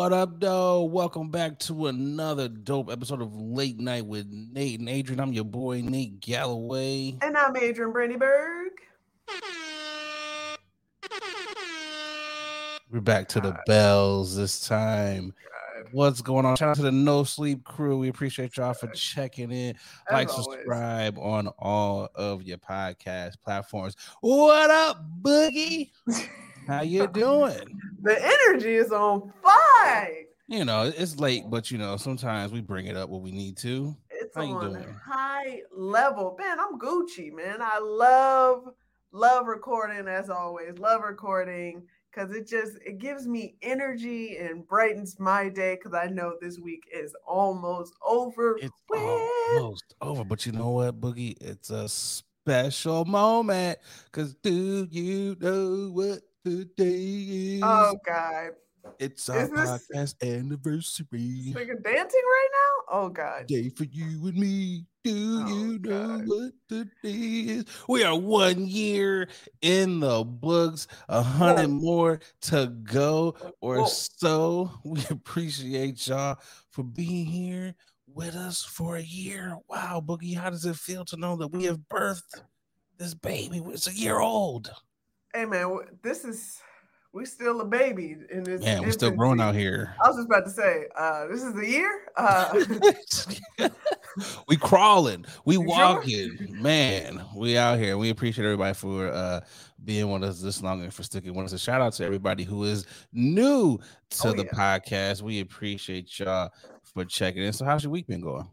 What up, though? Welcome back to another dope episode of Late Night with Nate and Adrian. I'm your boy, Nate Galloway. And I'm Adrian Brandyberg. We're back to the bells this time. What's going on? Shout out to the No Sleep crew. We appreciate y'all for checking in. As like, always. subscribe on all of your podcast platforms. What up, Boogie? How you doing? The energy is on fire. You know, it's late, but you know, sometimes we bring it up when we need to. It's How you on doing? high level. Man, I'm Gucci, man. I love, love recording as always. Love recording because it just it gives me energy and brightens my day because I know this week is almost over. It's with. almost over, but you know what, Boogie? It's a special moment. Cause do you know what today is? Oh God. it's our is this- podcast anniversary. Nigga dancing right now? Oh God. Day for you and me. Do Oh, you know God. what today is? We are one year in the books, a hundred more to go or Whoa. so. We appreciate y'all for being here with us for a year. Wow, Boogie, how does it feel to know that we have birthed this baby? It's a year old. Hey man, this is we still a baby in this. Man, we're still growing out here. I was just about to say, uh, this is the year. Uh, we crawling, we You sure? walking, man. We out here. We appreciate everybody for uh being with us this long and for sticking with us. A shout out to everybody who is new to Oh, the yeah. podcast. We appreciate y'all for checking in. So, how's your week been going?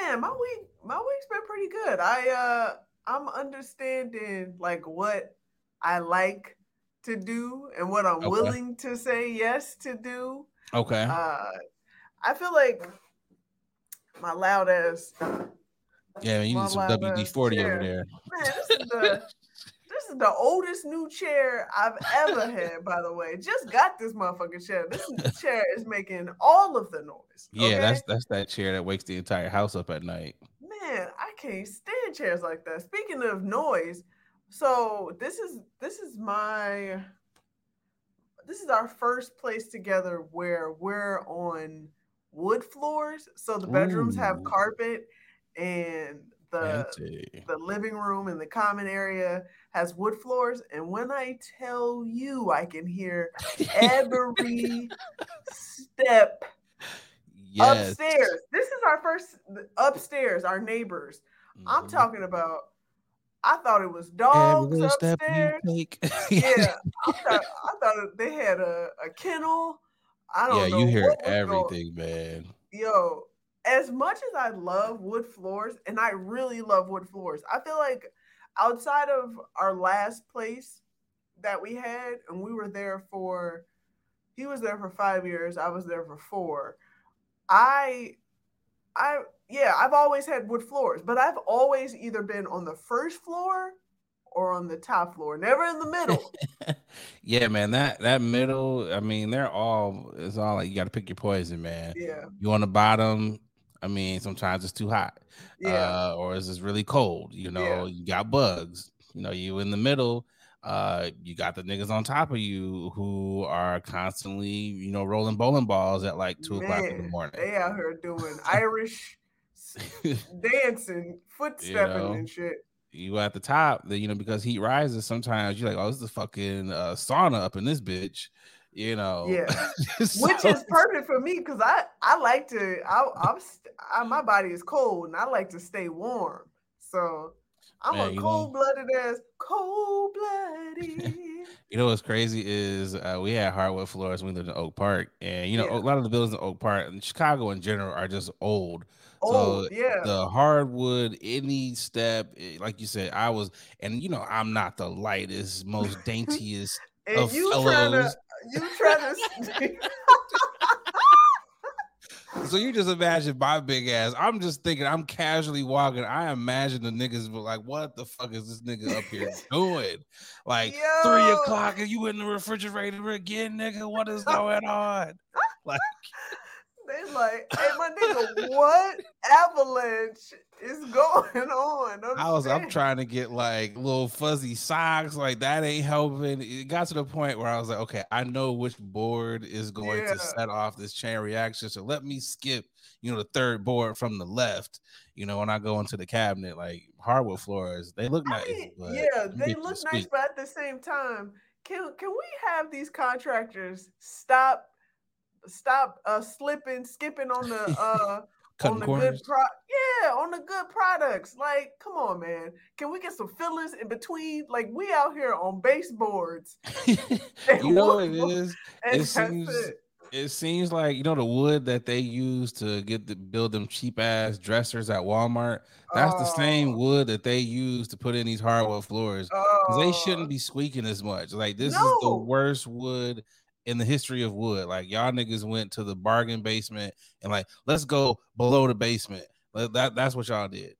man, my week, my week's been pretty good. I uh, I'm understanding like what I like to do and what I'm Okay. willing to say yes to do. Okay. Uh, I feel like my loud ass. yeah, you need some WD ass 40 over there. Man, this is the this is the oldest new chair I've ever had. By the way, just got this motherfucking chair. This chair is making all of the noise. Yeah, that's that's that chair that wakes the entire house up at night. man. I can't stand chairs like that. Speaking of noise, so this is this is my this is our first place together where we're on wood floors. So the bedrooms have carpet and the Fancy. the living room and the common area has wood floors. And when I tell you, I can hear every step yes. upstairs. This is our first upstairs, our neighbors. I'm Mhm. talking about. I thought it was dogs upstairs. you take. Yeah, I thought, I thought they had a, a kennel. I don't yeah, know. you hear was going- everything, man. yo, as much as I love wood floors, and I really love wood floors, I feel like outside of our last place that we had, and we were there for, he was there for five years, I was there for four. I, I, yeah, I've always had wood floors, but I've always either been on the first floor or on the top floor, never in the middle. yeah, man. That that middle, I mean, they're all it's all like you got to pick your poison, man. yeah, You on the bottom, I mean, sometimes it's too hot, yeah, uh, or it's just really cold. You know, Yeah. you got bugs. You know, you in the middle. Uh, you got the niggas on top of you who are constantly, you know, rolling bowling balls at like two o'clock in the morning. They out here doing Irish dancing, foot You stepping know? and shit. you at the top, then you know, because heat rises, sometimes you're like, oh, this is a fucking uh, sauna up in this bitch, you know. Yeah. So- Which is perfect for me because I I like to I I'm I, my body is cold and I like to stay warm. So I'm Man, a cold blooded ass, cold blooded. You know what's crazy is uh, we had hardwood floors when we lived in Oak Park, and you know Yeah. a lot of the buildings in Oak Park and Chicago in general are just old. Oh so yeah, the hardwood, any step, eh, like you said, I was, and you know I'm not the lightest, most daintiest. of you trying to you trying to so you just imagine my big ass. I'm just thinking I'm casually walking. I imagine the niggas were like, "What the fuck is this nigga up here doing?" Like three o'clock, and you in the refrigerator again, nigga? What is going on? Like. They like, hey, my nigga, what avalanche is going on? I was, I'm trying to get like little fuzzy socks, like that ain't helping. It got to the point where I was like, okay, I know which board is going yeah. to set off this chain reaction, so let me skip, you know, the third board from the left. You know, when I go into the cabinet, like hardwood floors, they look I nice. Mean, yeah, they look nice, but at the same time, can can we have these contractors stop? Stop uh slipping, skipping on the uh on the corners. good pro yeah, on the good products. Like, come on, man. Can we get some fillers in between? Like, we out here on baseboards. you know what it is? It seems it. it. seems like you know the wood that they use to get the build them cheap ass dressers at Walmart. That's the same oh. wood that they use to put in these hardwood floors. they shouldn't oh. be squeaking as much. Like this no. is the worst wood in the history of wood. Like y'all niggas went to the bargain basement and like let's go below the basement. That that's what y'all did.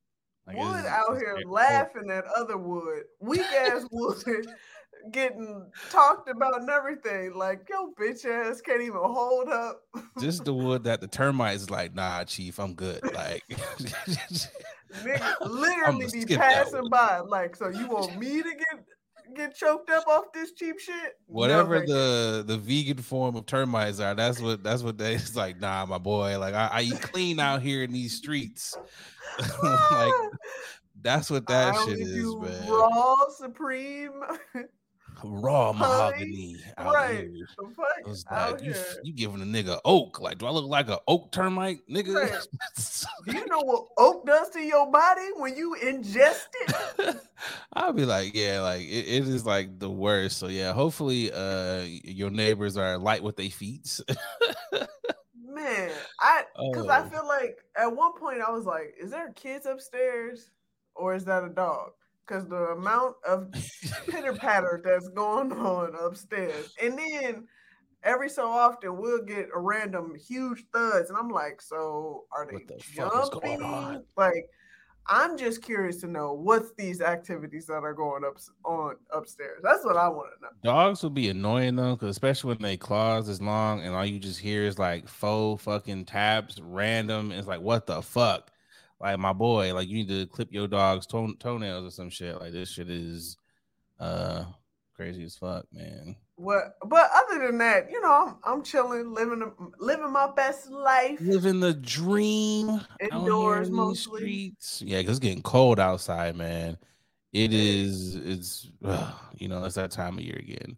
Like, wood it's, out it's here laughing at other wood, weak ass wood, getting talked about and everything. Like yo, bitch ass can't even hold up. Just the wood that the termites like, nah, chief, I'm good. Like, nigga, literally be passing by. Like, so you want me to get get choked up off this cheap shit. Whatever no, the the vegan form of termites are, that's what that's what they. It's like, nah, my boy. Like I, I eat clean out here in these streets. like that's what that I shit is, man. Raw supreme. Raw mahogany. right. Like, you, you giving a nigga oak. Like, do I look like an oak termite, nigga? Right. you know what oak does to your body when you ingest it? I'll be like, yeah, like it, it is like the worst. So yeah, hopefully uh your neighbors are light with their feet. Man, I because oh. I feel like at one point I was like, is there kids upstairs or is that a dog? Because the amount of pitter patter that's going on upstairs, and then every so often we'll get a random huge thuds, and I'm like, so are they the jumping? Like, I'm just curious to know what's these activities that are going up on upstairs. That's what I want to know. Dogs will be annoying though, because especially when they claws is long and all you just hear is like faux fucking taps, random. It's like what the fuck like my boy, like you need to clip your dog's toe- toenails or some shit. Like this shit is uh crazy as fuck, man. What? But other than that, you know, I'm I'm chilling, living living my best life, living the dream indoors mostly. Streets. Yeah, because it's getting cold outside, man. It is. It's uh, you know, it's that time of year again.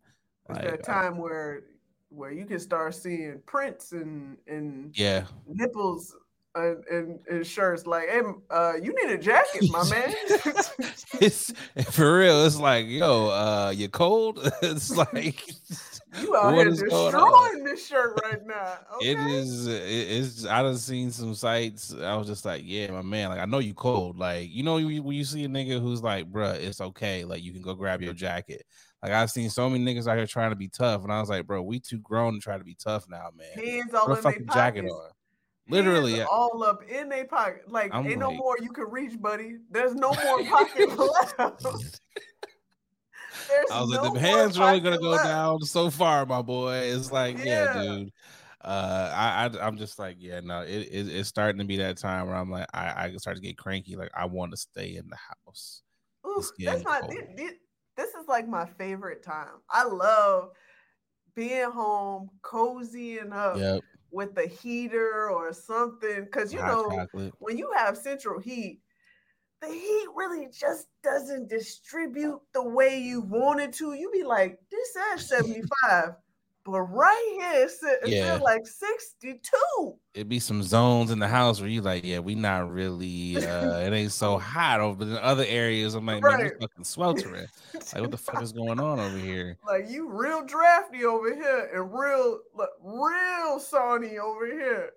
It's like, that time uh, where where you can start seeing prints and and yeah nipples in, in shirts like, hey, uh, you need a jacket, my man. it's for real. It's like, yo, uh, you cold? it's like you out here destroying this shirt right now. Okay? It is. It, it's. I done seen some sites. I was just like, yeah, my man. Like, I know you cold. Like, you know, when you see a nigga who's like, bruh, it's okay. Like, you can go grab your jacket. Like I've seen so many niggas out here trying to be tough, and I was like, bro, we too grown to try to be tough now, man. Hands all Put in fucking jacket on. Literally, all up in their pocket. Like, I'm ain't like, no more you can reach, buddy. There's no more pocket left. I was no like, the hands are only gonna go left. down so far, my boy. It's like, yeah, yeah dude. Uh, I, I am just like, yeah, no, it, it, it's starting to be that time where I'm like, I I start to get cranky. Like, I want to stay in the house. Ooh, that's my this, this is like my favorite time. I love being home, cozying up. Yep with the heater or something. Because you know, chocolate. when you have central heat, the heat really just doesn't distribute the way you want it to. You be like, this says 75. But right here, it's, it's yeah. like 62. It'd be some zones in the house where you like, yeah, we not really, uh, it ain't so hot over. But in other areas, I'm like, right. man, we fucking sweltering. like, what the fuck is going on over here? Like, you real drafty over here and real, like, real sunny over here.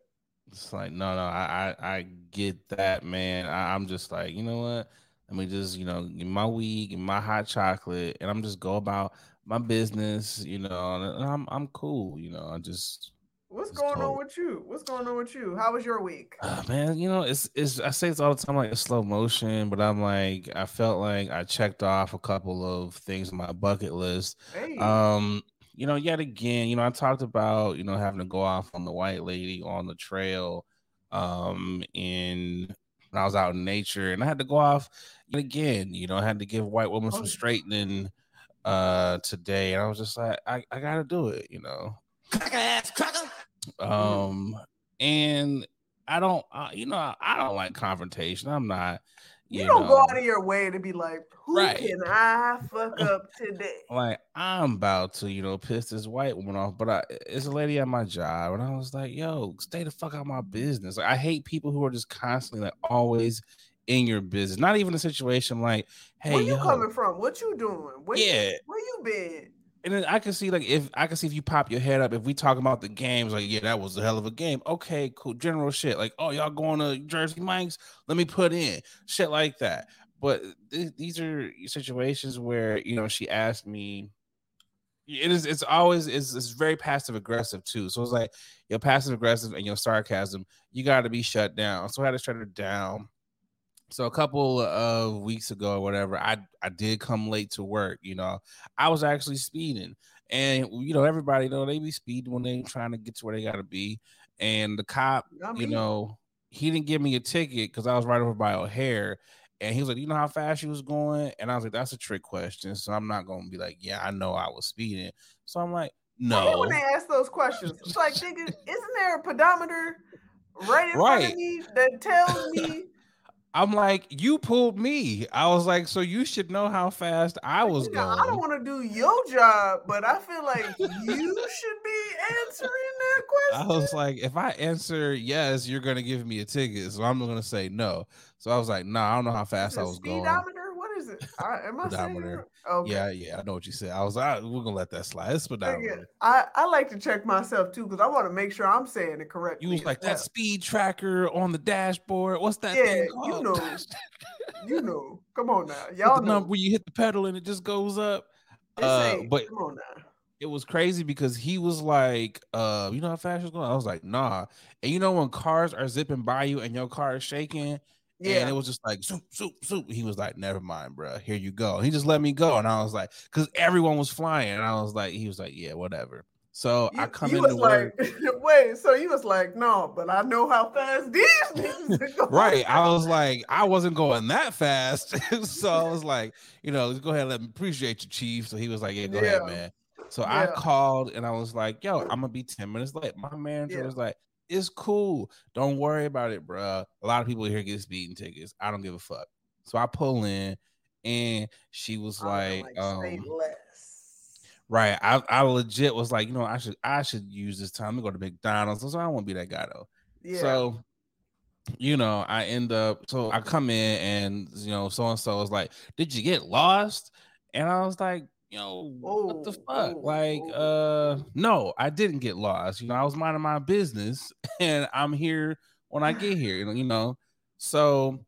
It's like, no, no, I, I, I get that, man. I, I'm just like, you know what? Let me just, you know, get my weed, get my hot chocolate, and I'm just go about my business, you know, and I'm I'm cool, you know. I just What's going on with you? What's going on with you? How was your week? Uh, man, you know, it's it's I say it's all the time like a slow motion, but I'm like I felt like I checked off a couple of things on my bucket list. Hey. Um you know, yet again, you know, I talked about, you know, having to go off on the white lady on the trail um in when I was out in nature and I had to go off and again, you know, I had to give white woman some oh, straightening uh today and I was just like I, I gotta do it, you know. Um and I don't uh, you know I don't like confrontation. I'm not you, you don't know, go out of your way to be like, who right. can I fuck up today? Like I'm about to, you know, piss this white woman off, but I, it's a lady at my job, and I was like, yo, stay the fuck out of my business. Like, I hate people who are just constantly like always in your business. Not even a situation like, hey, where you yo, coming from? What you doing? Where yeah, you, where you been? And then I can see like if I can see if you pop your head up, if we talk about the games, like yeah, that was a hell of a game. Okay, cool, general shit. Like oh, y'all going to Jersey Mike's? Let me put in shit like that. But th- these are situations where you know she asked me. It is. It's always. It's, it's very passive aggressive too. So it's like your passive aggressive and your sarcasm. You got to be shut down. So I had to shut her down so a couple of weeks ago or whatever, I I did come late to work. You know, I was actually speeding, and you know everybody you know they be speeding when they trying to get to where they gotta be. And the cop, you know, he didn't give me a ticket because I was right over by O'Hare. And he was like, "You know how fast she was going?" And I was like, "That's a trick question." So I'm not gonna be like, "Yeah, I know I was speeding." So I'm like, "No." When they ask those questions, it's like, "Nigga, isn't there a pedometer right in right. front of me that tells me I'm like, you pulled me. I was like, so you should know how fast I was going. I don't want to do your job, but I feel like you should be answering that question. I was like, if I answer yes, you're gonna give me a ticket, so I'm gonna say no. So I was like, no, nah, I don't know how fast I was going. What is it? I, am I saying Okay. Yeah, yeah, I know what you said. I was, I, we're gonna let that slide. It's speedometer. I, I like to check myself too because I want to make sure I'm saying it correctly. You was like that speed tracker on the dashboard. What's that yeah, thing called? You know, you know. Come on now, y'all know when you hit the pedal and it just goes up. Uh, but come on now. It was crazy because he was like, uh, you know how fast was going? I was like, nah. And you know when cars are zipping by you and your car is shaking, yeah. And it was just like soup, soup, soup. He was like, never mind, bro. Here you go. And he just let me go. And I was like, because everyone was flying. And I was like, he was like, yeah, whatever. So you, I come into work. Like, wait, so he was like, no, but I know how fast these niggas Right. I was like, I wasn't going that fast. so I was like, you know, go ahead let me appreciate you, Chief. So he was like, yeah, go yeah. ahead, man. So yeah. I called and I was like, yo, I'm gonna be 10 minutes late. My manager yeah. was like, it's cool. Don't worry about it, bro. A lot of people here get speeding tickets. I don't give a fuck. So I pull in, and she was like, like um, right. I, I legit was like, you know, I should I should use this time to go to McDonald's. So I don't want to be that guy though. Yeah. So you know, I end up so I come in and you know, so and so was like, Did you get lost? And I was like, you know, what the fuck? like, uh, no, I didn't get lost. You know, I was minding my business and I'm here when I get here, you know. So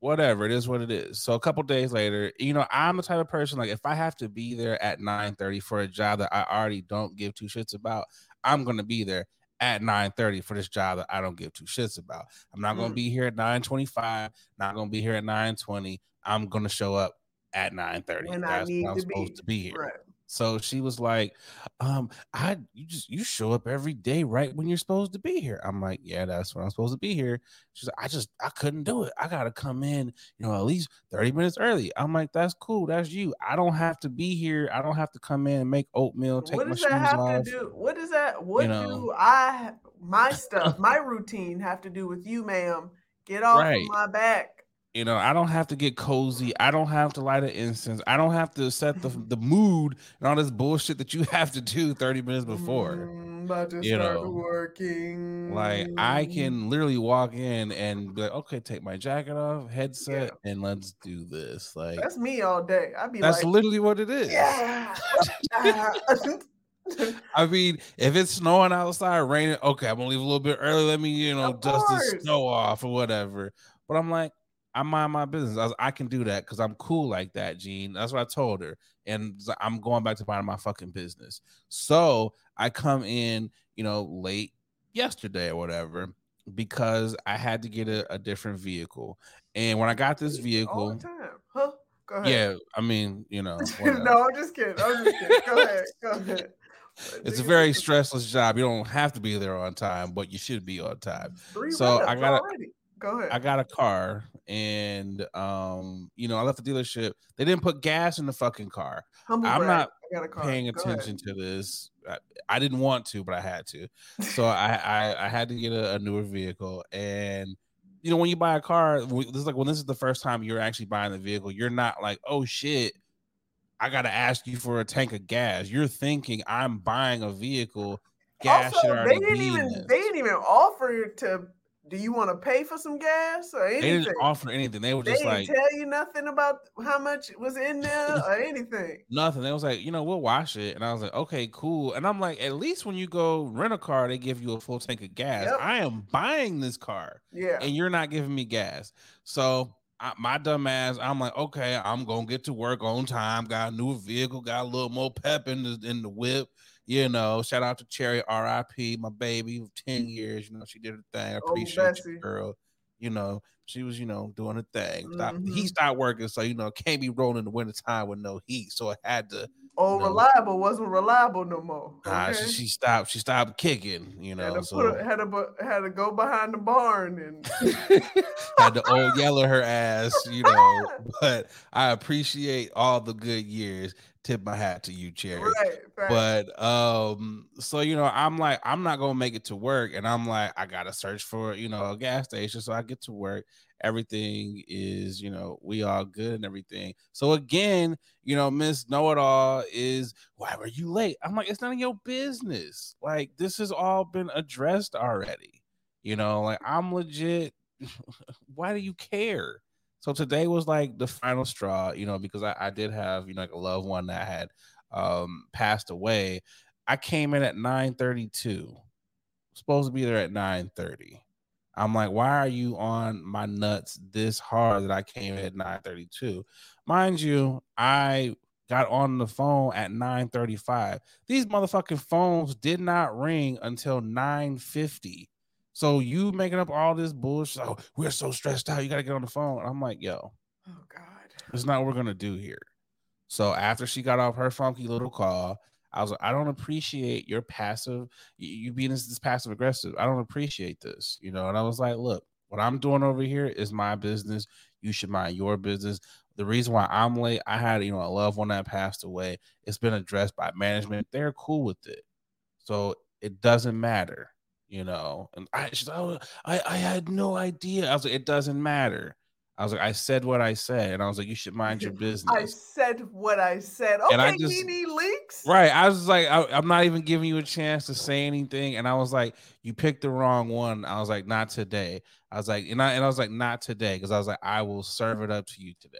whatever, it is what it is. So a couple days later, you know, I'm the type of person like if I have to be there at 9 30 for a job that I already don't give two shits about, I'm gonna be there at 9 30 for this job that I don't give two shits about. I'm not gonna mm. be here at 9 25, not gonna be here at 9 20. I'm gonna show up at 9 30. When That's I need I'm to supposed be. to be here. Right. So she was like, um, I you just you show up every day right when you're supposed to be here. I'm like, yeah, that's when I'm supposed to be here. She's like, I just I couldn't do it. I gotta come in, you know, at least 30 minutes early. I'm like, that's cool, that's you. I don't have to be here. I don't have to come in and make oatmeal, take what does my that have off. to do? What does that what you know, do I my stuff, my routine have to do with you, ma'am? Get off right. my back. You know, I don't have to get cozy. I don't have to light an incense. I don't have to set the the mood and all this bullshit that you have to do 30 minutes before. Mm, about to you start know, working. Like I can literally walk in and be like, okay, take my jacket off, headset, yeah. and let's do this. Like that's me all day. I'd be that's like, literally what it is. Yeah. I mean, if it's snowing outside, raining, okay, I'm gonna leave a little bit early. Let me, you know, dust the snow off or whatever. But I'm like, I mind my business. I, was, I can do that because I'm cool like that, Gene. That's what I told her. And I'm going back to minding my fucking business. So I come in, you know, late yesterday or whatever because I had to get a, a different vehicle. And when I got this vehicle, huh? Yeah, I mean, you know. no, I'm just kidding. I'm just kidding. Go ahead. Go ahead. it's a very stressless job. You don't have to be there on time, but you should be on time. Three so I got already. Go ahead. I got a car, and um, you know, I left the dealership. They didn't put gas in the fucking car. Humble I'm brag. not paying Go attention ahead. to this. I, I, didn't want to, but I had to. So I, I, I had to get a, a newer vehicle, and you know, when you buy a car, this is like when this is the first time you're actually buying the vehicle, you're not like, oh shit, I gotta ask you for a tank of gas. You're thinking I'm buying a vehicle. Gas also, they didn't even this. they didn't even offer to do you want to pay for some gas or anything? They didn't offer anything. They were just they like tell you nothing about how much was in there or anything. nothing. They was like, you know, we'll wash it. And I was like, okay, cool. And I'm like, at least when you go rent a car, they give you a full tank of gas. Yep. I am buying this car. Yeah. And you're not giving me gas. So I, my dumb ass, I'm like, okay, I'm gonna get to work on time. Got a new vehicle, got a little more pep in the in the whip. You know, shout out to Cherry, R.I.P. My baby, ten years. You know, she did her thing. I oh, appreciate oh, you, girl. You know, she was, you know, doing a thing. Mm-hmm. He stopped working, so you know, can't be rolling in the wintertime with no heat. So I had to. Oh, know, reliable wasn't reliable no more. Okay? Nah, she, she, stopped. She stopped kicking. You know, had to, so put, had to had to go behind the barn and had to old yellow her ass. You know, but I appreciate all the good years tip my hat to you, Cherry. Right, right. But um, so you know, I'm like, I'm not gonna make it to work, and I'm like, I gotta search for you know a gas station. So I get to work. Everything is, you know, we all good and everything. So again, you know, Miss Know It All is why were you late? I'm like, it's none of your business. Like this has all been addressed already. You know, like I'm legit. why do you care? So today was like the final straw, you know, because I, I did have, you know, like a loved one that had um passed away. I came in at 932. Supposed to be there at 930. I'm like, why are you on my nuts this hard that I came in at 932? Mind you, I got on the phone at 935. These motherfucking phones did not ring until 950. So you making up all this bullshit. Oh, we're so stressed out. You got to get on the phone. I'm like, yo, oh god, it's not what we're gonna do here. So after she got off her funky little call, I was like, I don't appreciate your passive, you being this, this passive aggressive. I don't appreciate this, you know. And I was like, look, what I'm doing over here is my business. You should mind your business. The reason why I'm late, I had you know a loved one that passed away. It's been addressed by management. They're cool with it, so it doesn't matter you know. And I, she's like, oh, I, I had no idea. I was like, it doesn't matter. I was like, I said what I said, and I was like, you should mind your business. I said what I said. Okay, and I just, Nene Leakes. Right. I was like, I, am not even giving you a chance to say anything, and I was like, you picked the wrong one. I was like, not today. I was like, and I and I was like, not today, because I was like, I will serve it up to you today.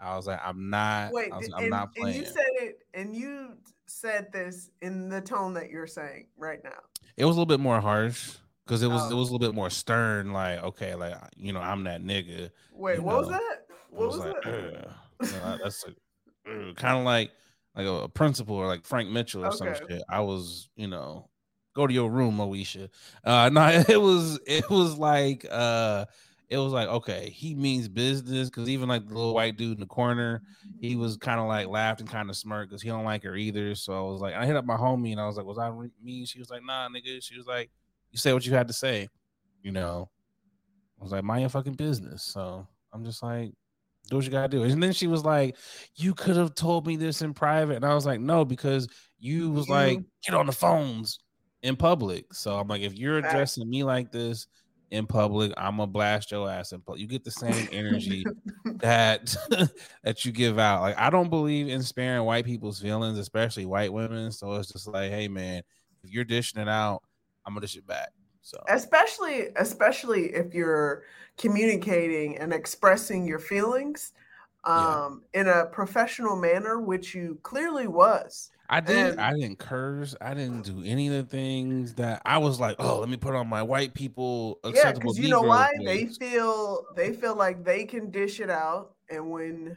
I was like, I'm not. Wait, was, I'm and, not playing. And you said it, and you said this in the tone that you're saying right now. It was a little bit more harsh because it was oh. it was a little bit more stern. Like, okay, like you know, I'm that nigga. Wait, what know? was that? What was, was like, that? you know, that's kind of like like a, a, principal or like Frank Mitchell or okay. some shit. I was, you know, go to your room, Moesha. Uh, no, it was it was like uh it was like okay he means business because even like the little white dude in the corner he was kind of like laughed and kind of smirked because he don't like her either. So i was like i hit up my homie and i was like was i mean she was like nah nigga. She was like you say what you had to say you know? I was like mind your fucking business. So i'm just like do what you gotta do. And then she was like you could have told me this in private. And i was like no because you was like mm-hmm. get on the phones in public. So i'm like if you're addressing me like this in public, I'm gonna blast your ass in public. You get the same energy that that you give out. Like I don't believe in sparing white people's feelings, especially white women. So it's just like, hey man, if you're dishing it out, I'm gonna dish it back. So especially especially if you're communicating and expressing your feelings um yeah. in a professional manner, which you clearly was. I didn't. I didn't curse. I didn't do any of the things that I was like. Oh, let me put on my white people acceptable. Yeah, because you know why they feel they feel like they can dish it out, and when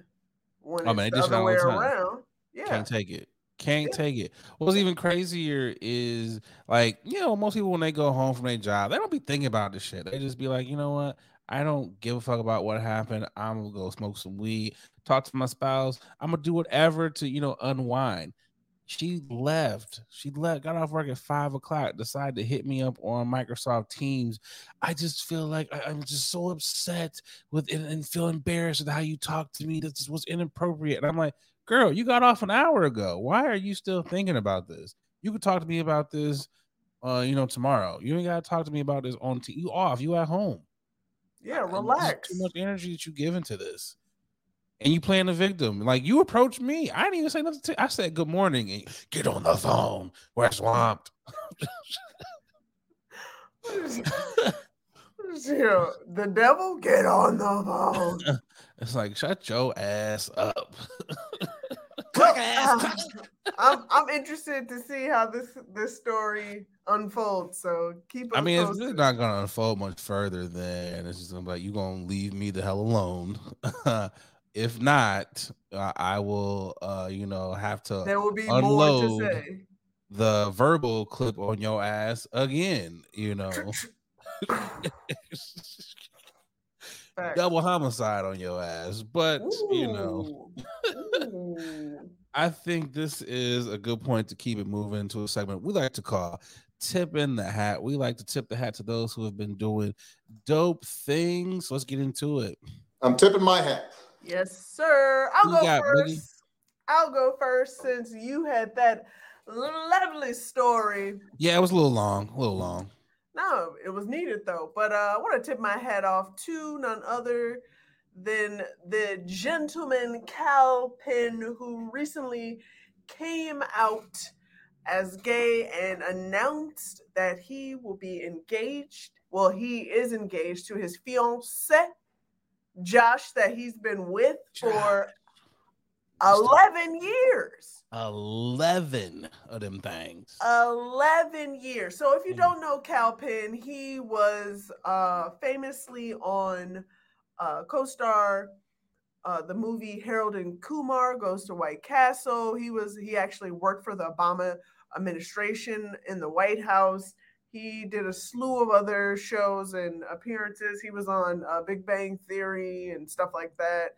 when oh, man, it's the other way around, yeah, can't take it. Can't yeah. take it. What's even crazier is like you know most people when they go home from their job, they don't be thinking about this shit. They just be like, you know what? I don't give a fuck about what happened. I'm gonna go smoke some weed, talk to my spouse. I'm gonna do whatever to you know unwind She left. She left, got off work at five o'clock, decided to hit me up on Microsoft Teams. I just feel like I, am just so upset with and, and, feel embarrassed with how you talked to me. That this was inappropriate. And I'm like, girl, you got off an hour ago. Why are you still thinking about this? You could talk to me about this uh, you know, tomorrow. You ain't gotta talk to me about this on t- you off, you at home. Yeah, relax. Too much energy that you give into this and you playing the victim. Like you approached me. I didn't even say nothing to I said good morning and get on the phone. We're swamped. the devil get on the phone. It's like shut your ass up. I'm I'm interested to see how this this story unfolds. So keep. It. I mean, posted. it's really not going to unfold much further than it's just gonna be like you gonna leave me the hell alone. If not, uh, I will, uh, you know, have to. There will be more to say. The verbal clip on your ass again. You know, double homicide on your ass. But Ooh. you know, I think this is a good point to keep it moving to a segment we like to call tip in the hat. We like to tip the hat to those who have been doing dope things. Let's get into it. I'm tipping my hat. Yes, sir. I'll go first. I'll go first since you had that lovely story. Yeah, it was a little long, a little long. No, it was needed though. But uh, I want to tip my hat off to none other than the gentleman Kal Penn, who recently came out as gay and announced that he will be engaged. Well, he is engaged to his fiancee Josh that he's been with for 11 years. 11 of them things. 11 years. So if you mm. don't know Kal Penn, he was uh, famously on uh, co-star uh, the movie Harold and Kumar Goes to White Castle. He was he actually worked for the Obama administration in the White House. He did a slew of other shows and appearances. He was on uh, Big Bang Theory and stuff like that.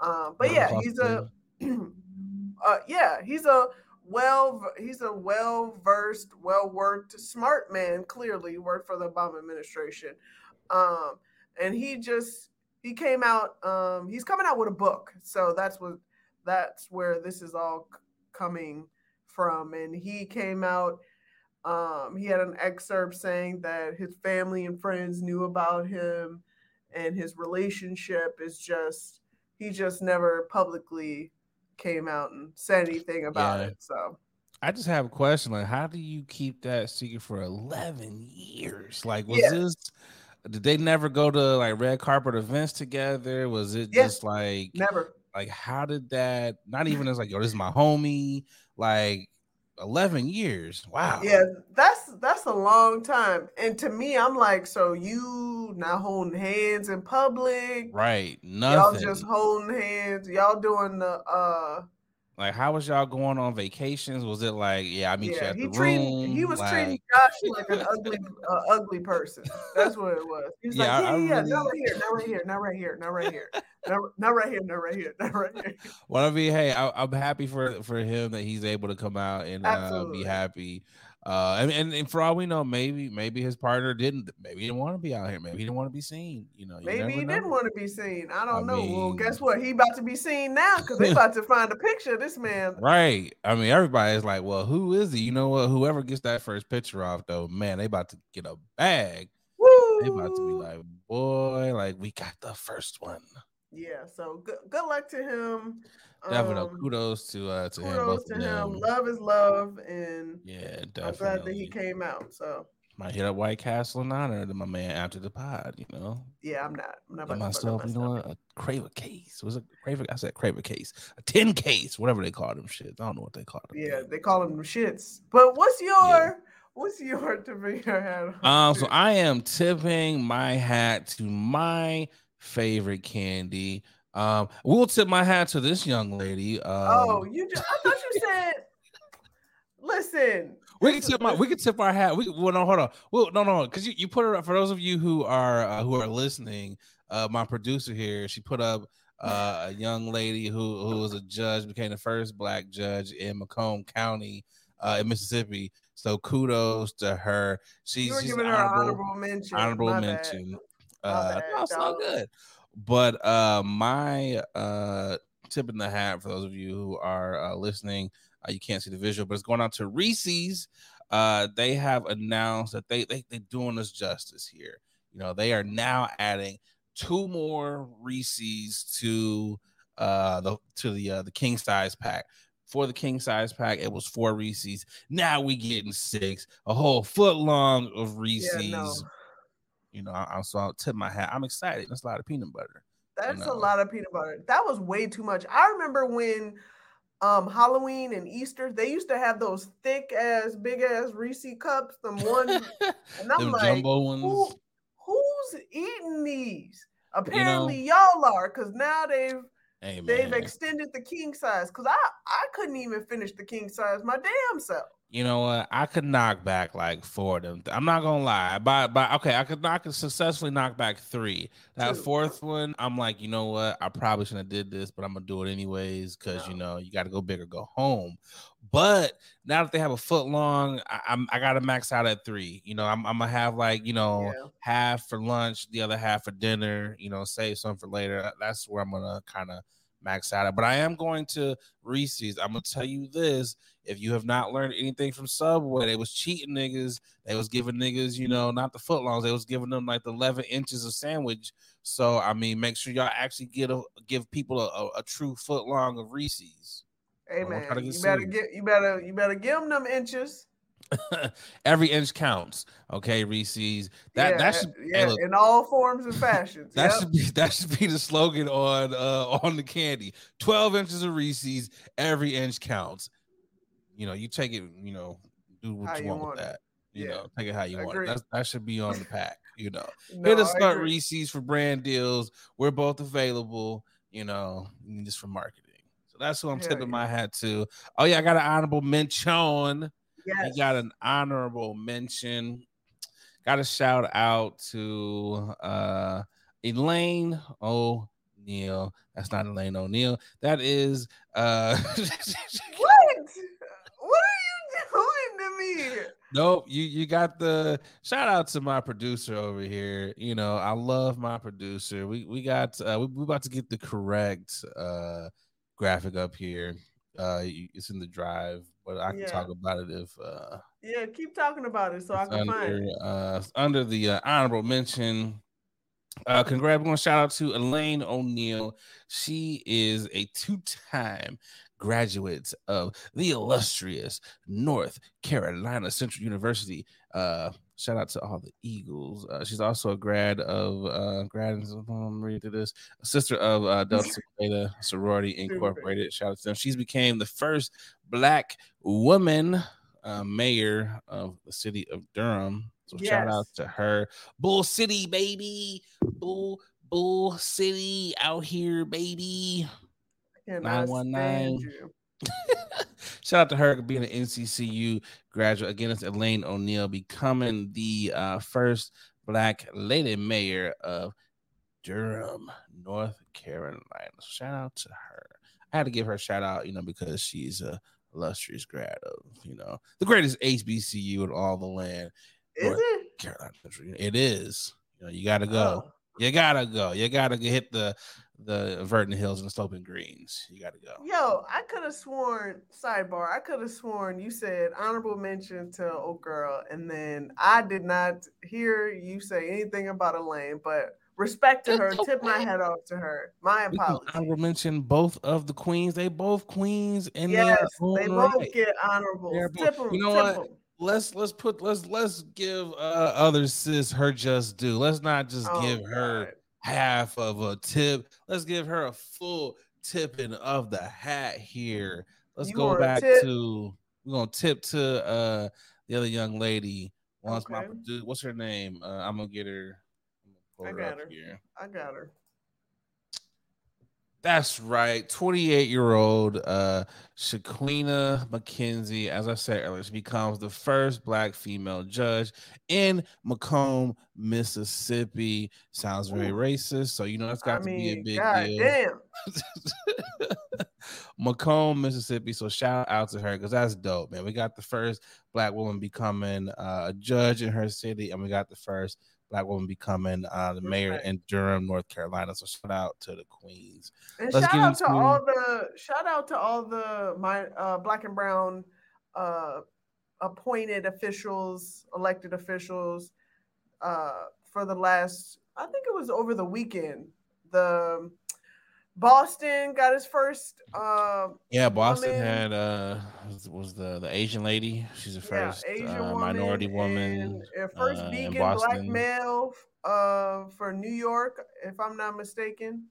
Um, but yeah, he's a uh, yeah, he's a well he's a well versed, well worked, smart man. Clearly, worked for the Obama administration, um, and he just he came out. Um, he's coming out with a book, so that's what that's where this is all coming from. And he came out um, he had an excerpt saying that his family and friends knew about him and his relationship is just he just never publicly came out and said anything about yeah. it. So I just have a question like how do you keep that secret for 11 years? Like was yeah. this did they never go to like red carpet events together? Was it yeah. just like never? Like how did that not even as like yo this is my homie like 11 years. Wow. Yeah, that's that's a long time. And to me, I'm like, so you not holding hands in public. Right. Nothing. Y'all just holding hands. Y'all doing the uh like, how was y'all going on vacations? Was it like, yeah, I meet yeah, you at the treated, room? He was like... treating Josh like an ugly, uh, ugly person. That's what it was. He was yeah, like, yeah, I, yeah, really... not right here, not right here, not right here, not right here, not, not right here, not right here, not right here. Well, I mean, hey, I, am happy for for him that he's able to come out and uh, be happy uh, and, and, and for all we know, maybe maybe his partner didn't. Maybe he didn't want to be out here. Maybe he didn't want to be seen. You know, you maybe he know. didn't want to be seen. I don't I know. Mean, well, guess what? He about to be seen now because they about to find a picture of this man. Right. I mean, everybody's like, well, who is he? You know what? Whoever gets that first picture off, though, man, they about to get a bag. Woo! They about to be like, boy, like we got the first one. Yeah. So good, good luck to him. Definitely, um, kudos to uh to kudos him. to him. Love is love, and yeah, definitely. I'm glad that he came out. So might hit up White Castle in honor to my man after the pod. You know. Yeah, I'm not. I'm not about myself. You know what? A Craver case was a Craver? I said Craver case, a tin case, whatever they call them. Shit, I don't know what they call them. Yeah, they call them shits. But what's your yeah. What's your to tipping your hat? Um, so I am tipping my hat to my favorite candy. Um, we'll tip my hat to this young lady. Um, oh, you just I thought you said listen. We can tip my we can tip our hat. We well no hold on. Well no no because you, you put it up for those of you who are uh, who are listening. Uh, my producer here, she put up uh, a young lady who who was a judge, became the first black judge in McComb County uh, in Mississippi. So kudos to her. She's, you were she's giving her honorable mention. Honorable My mention. Bad. Uh, no, it's all good. But uh, my uh, tip in the hat for those of you who are uh, listening, uh, you can't see the visual, but it's going out to Reese's. Uh, they have announced that they, they they're doing us justice here. You know, they are now adding two more Reese's to uh the to the uh, the king size pack. For the king size pack, it was four Reese's. Now we getting six, a whole foot long of Reese's. Yeah, no. You know, I, I so I'll tip my hat. I'm excited. That's a lot of peanut butter. That's know. a lot of peanut butter. That was way too much. I remember when um Halloween and Easter, they used to have those thick ass, big ass Reese cups, them one and I'm like, jumbo who, ones. who's eating these? Apparently y'all are, because now they've Hey they've extended the king size. Cause I I couldn't even finish the king size my damn self. You know what? I could knock back like four of them. I'm not gonna lie. By by okay, I could knock successfully knock back three. That Two. fourth one, I'm like, you know what? I probably shouldn't have did this, but I'm gonna do it anyways because you know you got to go big or go home. But now that they have a foot long, I, I'm I gotta max out at three. You know, I'm, I'm gonna have like you know Yeah. half for lunch, the other half for dinner. You know, save some for later. That's where I'm gonna kind of max out at. But I am going to Reese's. I'm gonna tell you this: if you have not learned anything from Subway, they was cheating niggas. They was giving niggas, you know, not the footlongs. They was giving them like the 11 inches of sandwich. So I mean, make sure y'all actually get a give people a, a, a true footlong of Reese's. Hey man, you better get you better you better give them them inches. Every inch counts. Okay, Reese's. That yeah, that should hey, yeah, look, in all forms and fashions. That Yep. should be that should be the slogan on uh on the candy. 12 inches of Reese's, every inch counts. You know, you take it, you know, do what you you want, want with it. that. You Yeah. know, take it how you want it. That's, that should be on the pack, you know. No, Hit us up. Reese's for brand deals. We're both available, you know, just for marketing. So that's who I'm Hell tipping yeah. my hat to. Oh, yeah, I got an honorable mention. Yes. We got an honorable mention. Got a shout out to uh Elaine O'Neal. That's not Elaine O'Neal. That is uh What? What are you doing to me? nope. You you got the shout out to my producer over here. You know, I love my producer. We we got uh we, we about to get the correct uh graphic up here. Uh it's in the drive, but I can Yeah. talk about it if uh Yeah, keep talking about it so I can find under it. uh under the uh, honorable mention. Uh congrats, we're shout out to Elaine O'Neal. She is a two-time graduate of the illustrious North Carolina Central University. Uh shout out to all the Eagles. Uh, she's also a grad of uh grad um, read to this a sister of uh Delta Beta Sorority Incorporated. Shout out to them. She's became the first black woman uh, mayor of the city of Durham. So shout out to her. Bull City, baby. Bull Bull City out here, baby. 919. Shout out to her being an NCCU graduate. Again, it's Elaine O'Neal becoming the uh, first black lady mayor of Durham, North Carolina. Shout out to her. I had to give her a shout out, you know, because she's a illustrious grad of, you know, the greatest HBCU in all the land, Is North it? Carolina. It is. You know, you got to go. Oh. You gotta go. You gotta hit the the Verdant Hills and Sloping Greens. You gotta go. Yo, I could have sworn, sidebar, I could have sworn you said honorable mention to old girl, and then I did not hear you say anything about Elaine, but respect to her, That's tip my okay. head off to her. My We can apologies. honorable mention both of the queens. They both queens, and Yes, their they own both right. get honorables. They're both- Tip 'em, you know tip what? 'em. Let's let's put let's let's give uh other sis her just due. Let's not just Oh, give her God. Half of a tip. Let's give her a full tipping of the hat here. Let's You go back to we're gonna tip to uh the other young lady. Once my Okay. produ- what's her name? Uh, I'm gonna get her. Gonna I got her. I got her. That's right. 28 year old uh, Shaquina McKenzie, as I said earlier, she becomes the first black female judge in McComb, Mississippi. Sounds very racist. So, you know, that's got I to mean, be a big God deal. McComb, Mississippi. So, shout out to her because that's dope, man. We got the first black woman becoming uh, a judge in her city, and we got the first black woman becoming uh, the mayor right. in Durham, North Carolina. So shout out to the queens. And Let's shout out to all the shout out to all the my uh, black and brown uh, appointed officials, elected officials uh, for the last. I think it was over the weekend. The Boston got his first. Uh, yeah, Boston woman. had uh was the the Asian lady. She's the first yeah, Asian uh, woman minority woman. And first uh, vegan black male uh for New York, if I'm not mistaken.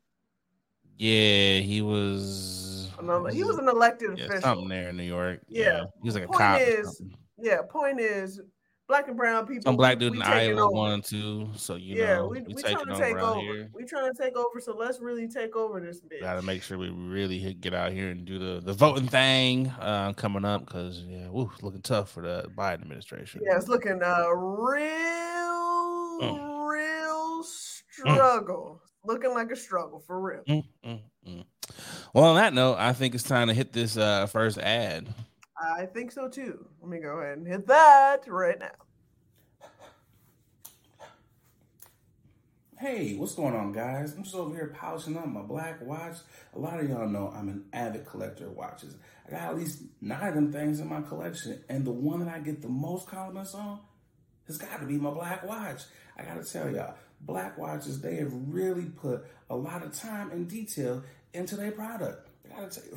Yeah, he was. He was an elected yeah, official. Something there in New York. Yeah, yeah. he was like point a cop. Is, yeah, point is, black and brown people. Some black dude in Iowa one too. So you yeah, know, we, we, we trying to take over. Here. We trying to take over. So let's really take over this bitch. Got to make sure we really hit, get out here and do the the voting thing uh, coming up because yeah, woo, looking tough for the Biden administration. Yeah, it's looking uh real, mm. real struggle. Mm. Looking like a struggle for real. Mm, mm, mm, well, on that note, I think it's time to hit this uh, first ad. I think so too. Let me go ahead and hit that right now. Hey, what's going on, guys? I'm just over here polishing up my black watch. A lot of y'all know I'm an avid collector of watches. I got at least nine of them things in my collection, and the one that I get the most compliments on has got to be my black watch. I got to tell y'all, black watches, they have really put a lot of time and detail into their product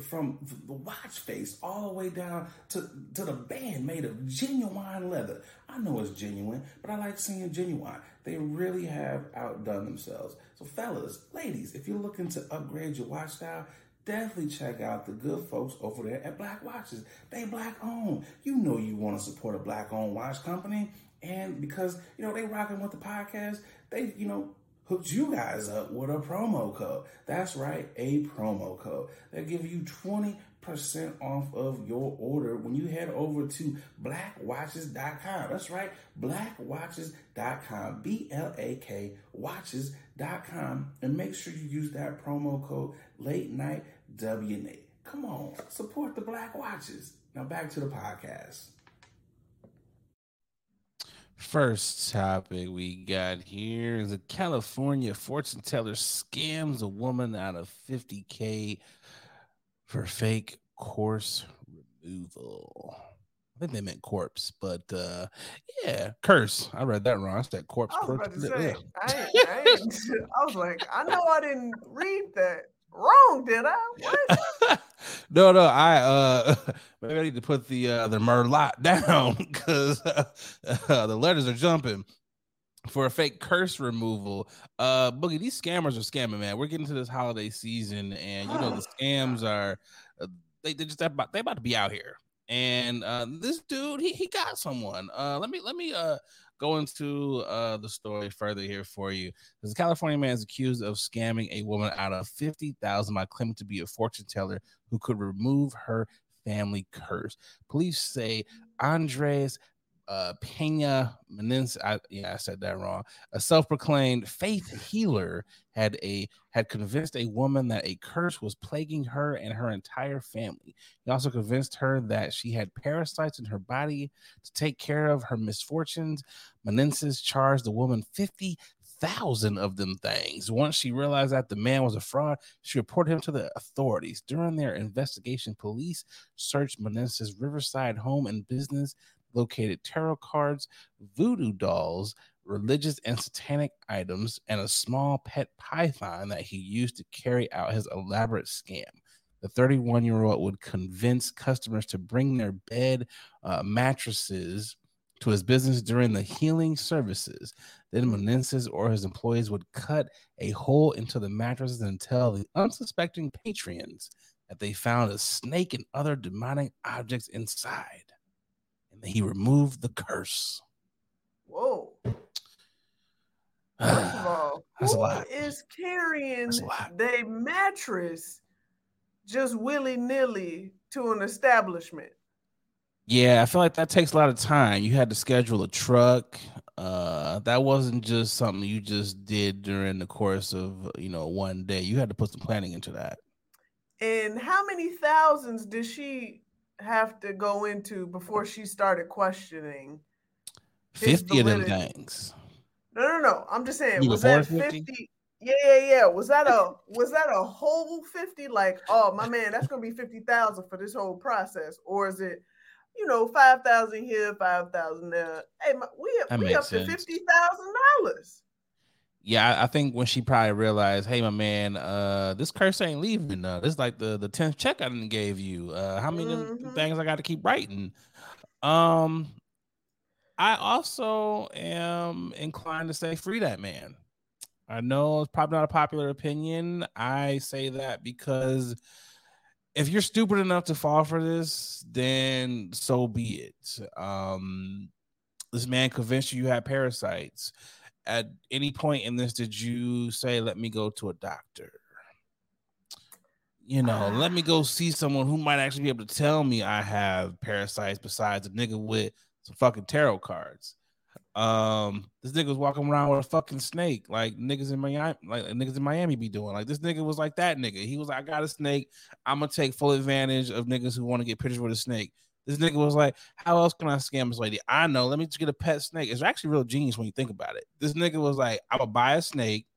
from the watch face all the way down to, to the band made of genuine leather. I know it's genuine, but I like seeing genuine. They really have outdone themselves. So, fellas, ladies, if you're looking to upgrade your watch style, definitely check out the good folks over there at Black Watches. They black owned. You know you want to support a black owned watch company. And because, you know, they rocking with the podcast, they, you know, hooked you guys up with a promo code. That's right, a promo code that give you 20% off of your order when you head over to blakwatches.com. That's right, blakwatches.com, B L A K watches.com, and make sure you use that promo code late night WNA. Come on, support the Black Watches. Now back to the podcast. First topic we got here is a California fortune teller scams a woman out of 50K for fake course removal. I think they meant corpse, but uh yeah, curse. I read that wrong. It's that corpse. I was to say, I, I, I was like, I know I didn't read that wrong, did I? What? no, no, I uh maybe I need to put the uh the merlot down because uh, uh, the letters are jumping for a fake curse removal. Uh Boogie, these scammers are scamming, man. We're getting to this holiday season, and you know the scams are uh, they they just about they about to be out here. And uh this dude, he he got someone. Uh let me let me uh go into uh, the story further here for you. This California man is accused of scamming a woman out of fifty thousand by claiming to be a fortune teller who could remove her family curse. Police say Andres uh, Pena Menendez, I, yeah, I said that wrong. A self-proclaimed faith healer had a had convinced a woman that a curse was plaguing her and her entire family. He also convinced her that she had parasites in her body to take care of her misfortunes. Menendez charged the woman fifty thousand of them things. Once she realized that the man was a fraud, she reported him to the authorities. During their investigation, police searched Menendez's Riverside home and business located tarot cards, voodoo dolls, religious and satanic items, and a small pet python that he used to carry out his elaborate scam. The 31 year old would convince customers to bring their bed uh, mattresses to his business during the healing services. Then Menendez or his employees would cut a hole into the mattresses and tell the unsuspecting patrons that they found a snake and other demonic objects inside and he removed the curse. Whoa. First of all, That's Who a lot. Is carrying the mattress just willy nilly to an establishment? Yeah, I feel like that takes a lot of time. You had to schedule a truck. Uh, that wasn't just something you just did during the course of you know one day. You had to put some planning into that. And how many thousands did she have to go into before she started questioning? Fifty of them things. No, no, no. I'm just saying. was that 50? 50? Yeah, yeah, yeah. Was that a was that a whole 50? Like, oh my man, that's gonna be 50,000 for this whole process, or is it? you know, five thousand here, five thousand there. Hey, my, we we up sense. to fifty thousand dollars. Yeah, I think when she probably realized, hey, my man, uh, this curse ain't leaving. Uh, this is like the the tenth check I didn't gave you. Uh, how many mm-hmm. things I got to keep writing? Um, I also am inclined to say free that man. I know it's probably not a popular opinion. I say that because if you're stupid enough to fall for this, then so be it. Um, this man convinced you you had parasites. At any point in this, did you say, "Let me go to a doctor"? You know, let me go see someone who might actually be able to tell me I have parasites besides a nigga with some fucking tarot cards. Um, this nigga was walking around with a fucking snake, like niggas in Miami, like niggas in Miami be doing. Like this nigga was like that nigga. He was like, I got a snake. I'm gonna take full advantage of niggas who want to get pictures with a snake. This nigga was like, How else can I scam this lady? I know. Let me just get a pet snake. It's actually real genius when you think about it. This nigga was like, I'm gonna buy a snake.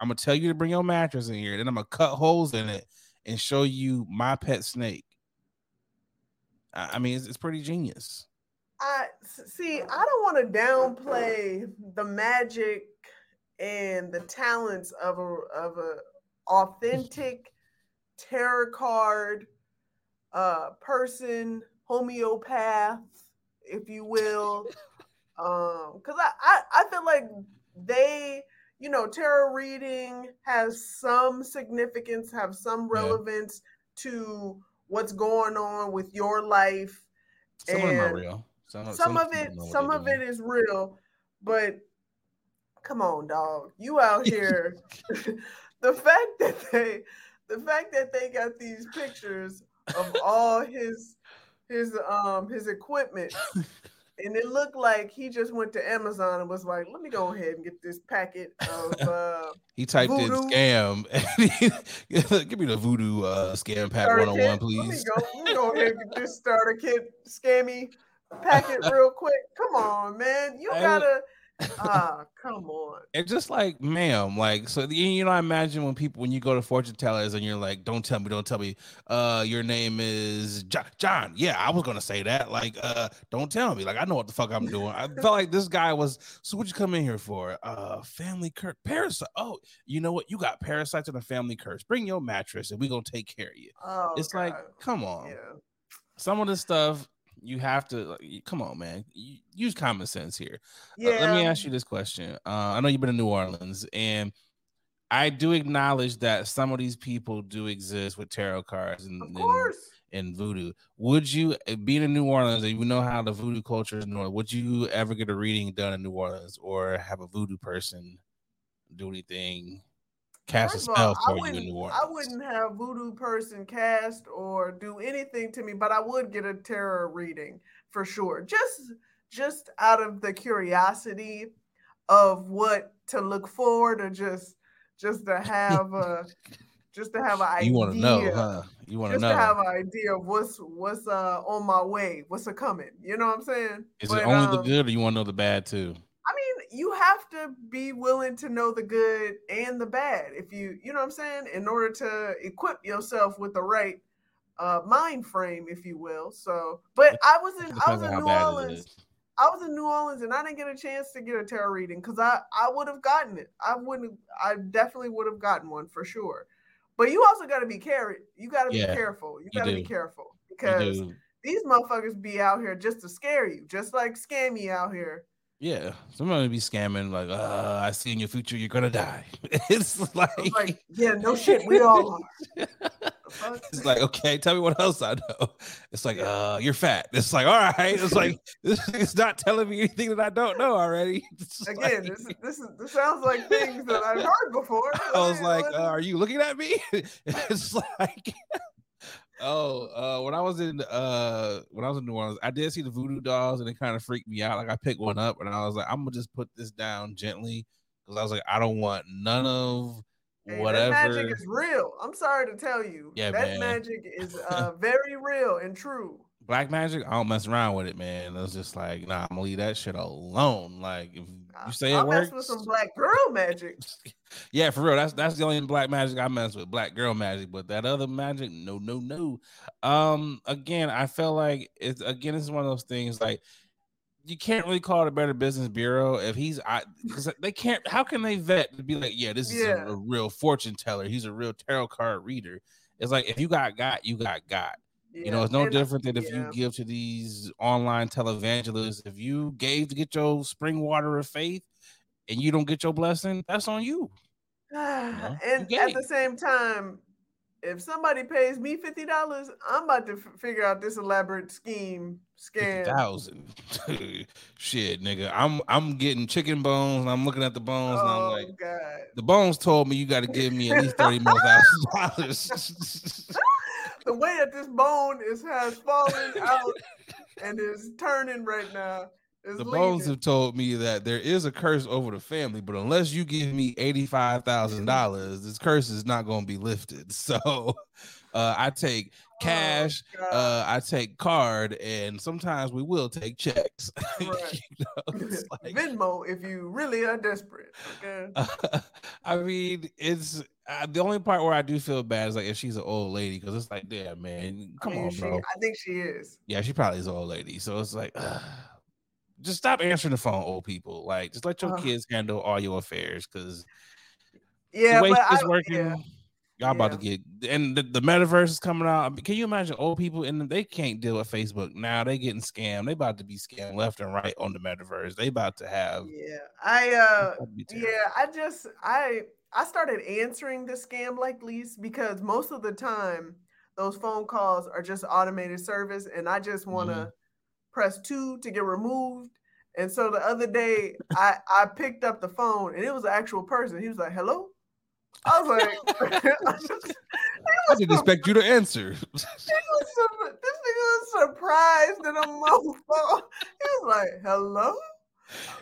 I'm gonna tell you to bring your mattress in here. Then I'm gonna cut holes in it and show you my pet snake. I mean, it's, it's pretty genius. I see. I don't want to downplay the magic and the talents of a of a authentic tarot card uh, person, homeopath, if you will. Um, because I, I I feel like they, you know, tarot reading has some significance, have some relevance yeah. to what's going on with your life. Some and, of them are real some, some, some of it, some of it is real, but come on, dog, you out here. the fact that they, the fact that they got these pictures of all his, his um his equipment. and it looked like he just went to Amazon and was like, "Let me go ahead and get this packet of." Uh, he typed voodoo. in scam. Give me the voodoo uh, scam pack one on one, please. Let me, go, let me go ahead and get this starter kit scammy pack it real quick. Come on, man. You gotta ah, come on. It's just like, ma'am, like, so you know, I imagine when people, when you go to fortune tellers and you're like, don't tell me, don't tell me, uh, your name is John. John. Yeah, I was gonna say that. Like, uh, don't tell me. Like, I know what the fuck I'm doing. I felt like this guy was. So, what you come in here for? Uh, family curse, parasite. Oh, you know what? You got parasites in a family curse. Bring your mattress and we gonna take care of you. Oh, it's God. like, come on. Yeah. Some of this stuff you have to come on, man. use common sense here. Yeah. Uh, let me ask you this question. Uh, I know you've been in New Orleans, and I do acknowledge that some of these people do exist with tarot cards and, of course. and, and voodoo. Would you, uh, being in New Orleans, and you know how the voodoo culture is in Orleans, would you ever get a reading done in New Orleans or have a voodoo person do anything cast First a spell all, for you in New Orleans. I wouldn't have voodoo person cast or do anything to me, but I would get a tarot reading for sure. Just just out of the curiosity of what to look forward or just just to have a just to have an idea. You want to know, huh? You want to know. to have an idea of what's what's uh on my way, what's a coming. You know what I'm saying? Is but, it only um, the good, or you want to know the bad too? You have to be willing to know the good and the bad if you you know what i'm saying? In order to equip yourself with the right uh mind frame if you will. So but i was in i was in new orleans. i was in new orleans and i didn't get a chance to get a tarot reading because i i would have gotten it. I wouldn't i definitely would have gotten one for sure. But you also got to be careful you got to yeah, be careful. You got to be careful because these motherfuckers be out here just to scare you just like scammy out here yeah, somebody be scamming like, uh, I see in your future you're gonna die. it's like, like, yeah, no shit, we all are. it's like, okay, tell me what else I know. It's like, uh, you're fat. It's like, all right. It's like, this it's not telling me anything that I don't know already. Again, like, this, this, is, this sounds like things that I've heard before. I was like, uh, are you looking at me? it's like, Oh, uh, when I was in uh when I was in New Orleans, I did see the voodoo dolls and it kind of freaked me out. Like I picked one up and I was like, I'm gonna just put this down gently because I was like, I don't want none of hey, whatever. That magic is real. I'm sorry to tell you. Yeah, that man. magic is uh very real and true black magic, I don't mess around with it, man. It was just like, nah, I'm gonna leave that shit alone. Like if you say I'll it works, mess with some black girl magic. yeah, for real. That's that's the only black magic I mess with, black girl magic. But that other magic, no, no, no. Um, again, I felt like it's again, is one of those things like you can't really call it a better business bureau if he's I because they can't. How can they vet to be like, yeah, this is yeah. A, a real fortune teller. He's a real tarot card reader. It's like if you got got, you got got. Yeah. You know, it's no and different than if yeah. you give to these online televangelists. If you gave to get your spring water of faith and you don't get your blessing, that's on you. you know? and you at the same time, if somebody pays me fifty dollars, I'm about to f- figure out this elaborate scheme scam. Thousand, shit, nigga. I'm I'm getting chicken bones. And I'm looking at the bones, oh, and I'm oh, like, God. the bones told me you got to give me at least thirty more thousand dollars. the way that this bone is has fallen out and is turning right now. the bones have told me that there is a curse over the family, but unless you give me eighty-five thousand dollars, this curse is not going to be lifted. So, uh, I take oh, cash, oh, uh, I take card, and sometimes we will take checks. Right. you know, like, Venmo if you really are desperate. Okay. Uh, I mean, it's uh, the only part where I do feel bad is like if she's an old lady because it's like, yeah, man, come I mean, on, she, bro. I think she is. Yeah, she probably is an old lady. So it's like, uh, just stop answering the phone, old people. Like, just let your uh, kids handle all your affairs because yeah, the way it's working. Yeah. Y'all yeah. about to get and the, the metaverse is coming out. Can you imagine old people and they can't deal with Facebook now? They getting scammed. They about to be scammed left and right on the metaverse. They about to have. Yeah, I uh, yeah, I just I I started answering the scam like least because most of the time those phone calls are just automated service, and I just want to mm-hmm. press two to get removed. And so the other day, I I picked up the phone, and it was an actual person. He was like, "Hello." I was like, I, didn't expect you to answer. this nigga was surprised that I'm on the phone. He was like, "Hello."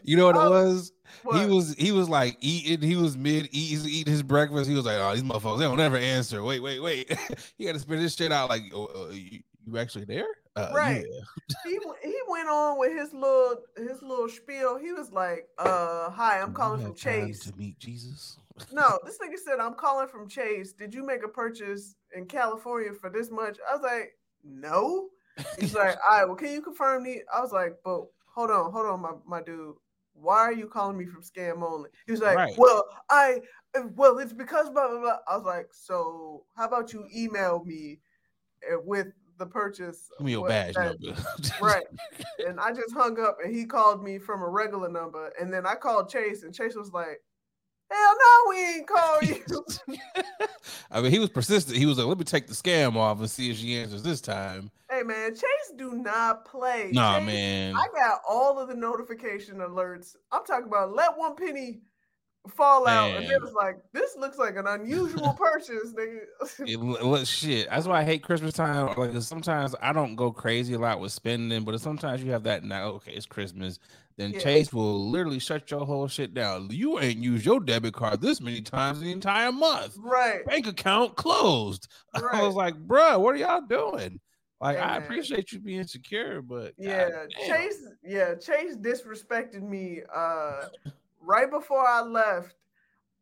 You know what it was? What? He was he was like eating. He was mid eating eating his breakfast. He was like, "Oh, these motherfuckers, they don't ever answer." Wait, wait, wait. he had to spit this shit out like, oh, uh, you, you, actually there?" Uh, right. Yeah. he he went on with his little his little spiel. He was like, "Uh, hi, I'm calling from Chase to meet Jesus." no, this nigga said, "I'm calling from Chase. Did you make a purchase in California for this much?" I was like, "No." He's like, "All right, well, can you confirm me?" I was like, "But hold on, hold on, my my dude why are you calling me from scam only? He was like, right. well, I, well, it's because blah, blah, blah. I was like, so how about you email me eh, with the purchase? Give me your badge number. right. And I just hung up and he called me from a regular number. And then I called Chase and Chase was like, Hell no, we ain't call you. I mean, he was persistent. He was like, "Let me take the scam off and see if she answers this time." Hey man, Chase do not play. Nah, Chase, man. I got all of the notification alerts. I'm talking about let one penny fall out, man. and it was like, "This looks like an unusual purchase, nigga." it, shit. That's why I hate Christmas time. Like sometimes I don't go crazy a lot with spending, but sometimes you have that now. Okay, it's Christmas then yeah. Chase will literally shut your whole shit down. You ain't used your debit card this many times the entire month. Right. Bank account closed. Right. I was like, bro, what are y'all doing? Like, I appreciate you being secure, but yeah, Chase, yeah, Chase disrespected me. Uh, right before I left,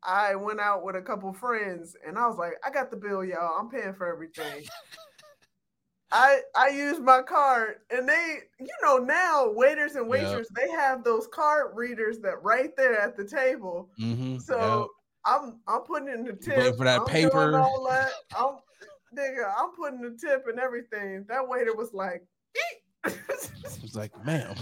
I went out with a couple friends, and I was like, I got the bill, y'all. I'm paying for everything. I I use my card, and they, you know, now waiters and waitresses yep. they have those card readers that right there at the table. Mm-hmm. So yep. I'm I'm putting in the tip for that I'm paper. all that. I'm nigga, I'm putting the tip and everything. That waiter was like, He's like, ma'am.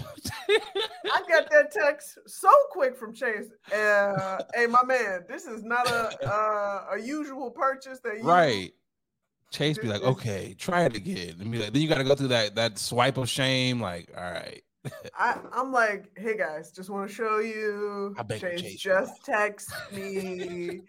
I got that text so quick from Chase. Uh, hey, my man, this is not a uh, a usual purchase that you right Chase be like, mm-hmm. okay, try it again. And be like, then you got to go through that that swipe of shame. Like, all right. I, I'm like, hey guys, just want to show you. I Chase, Chase just text me.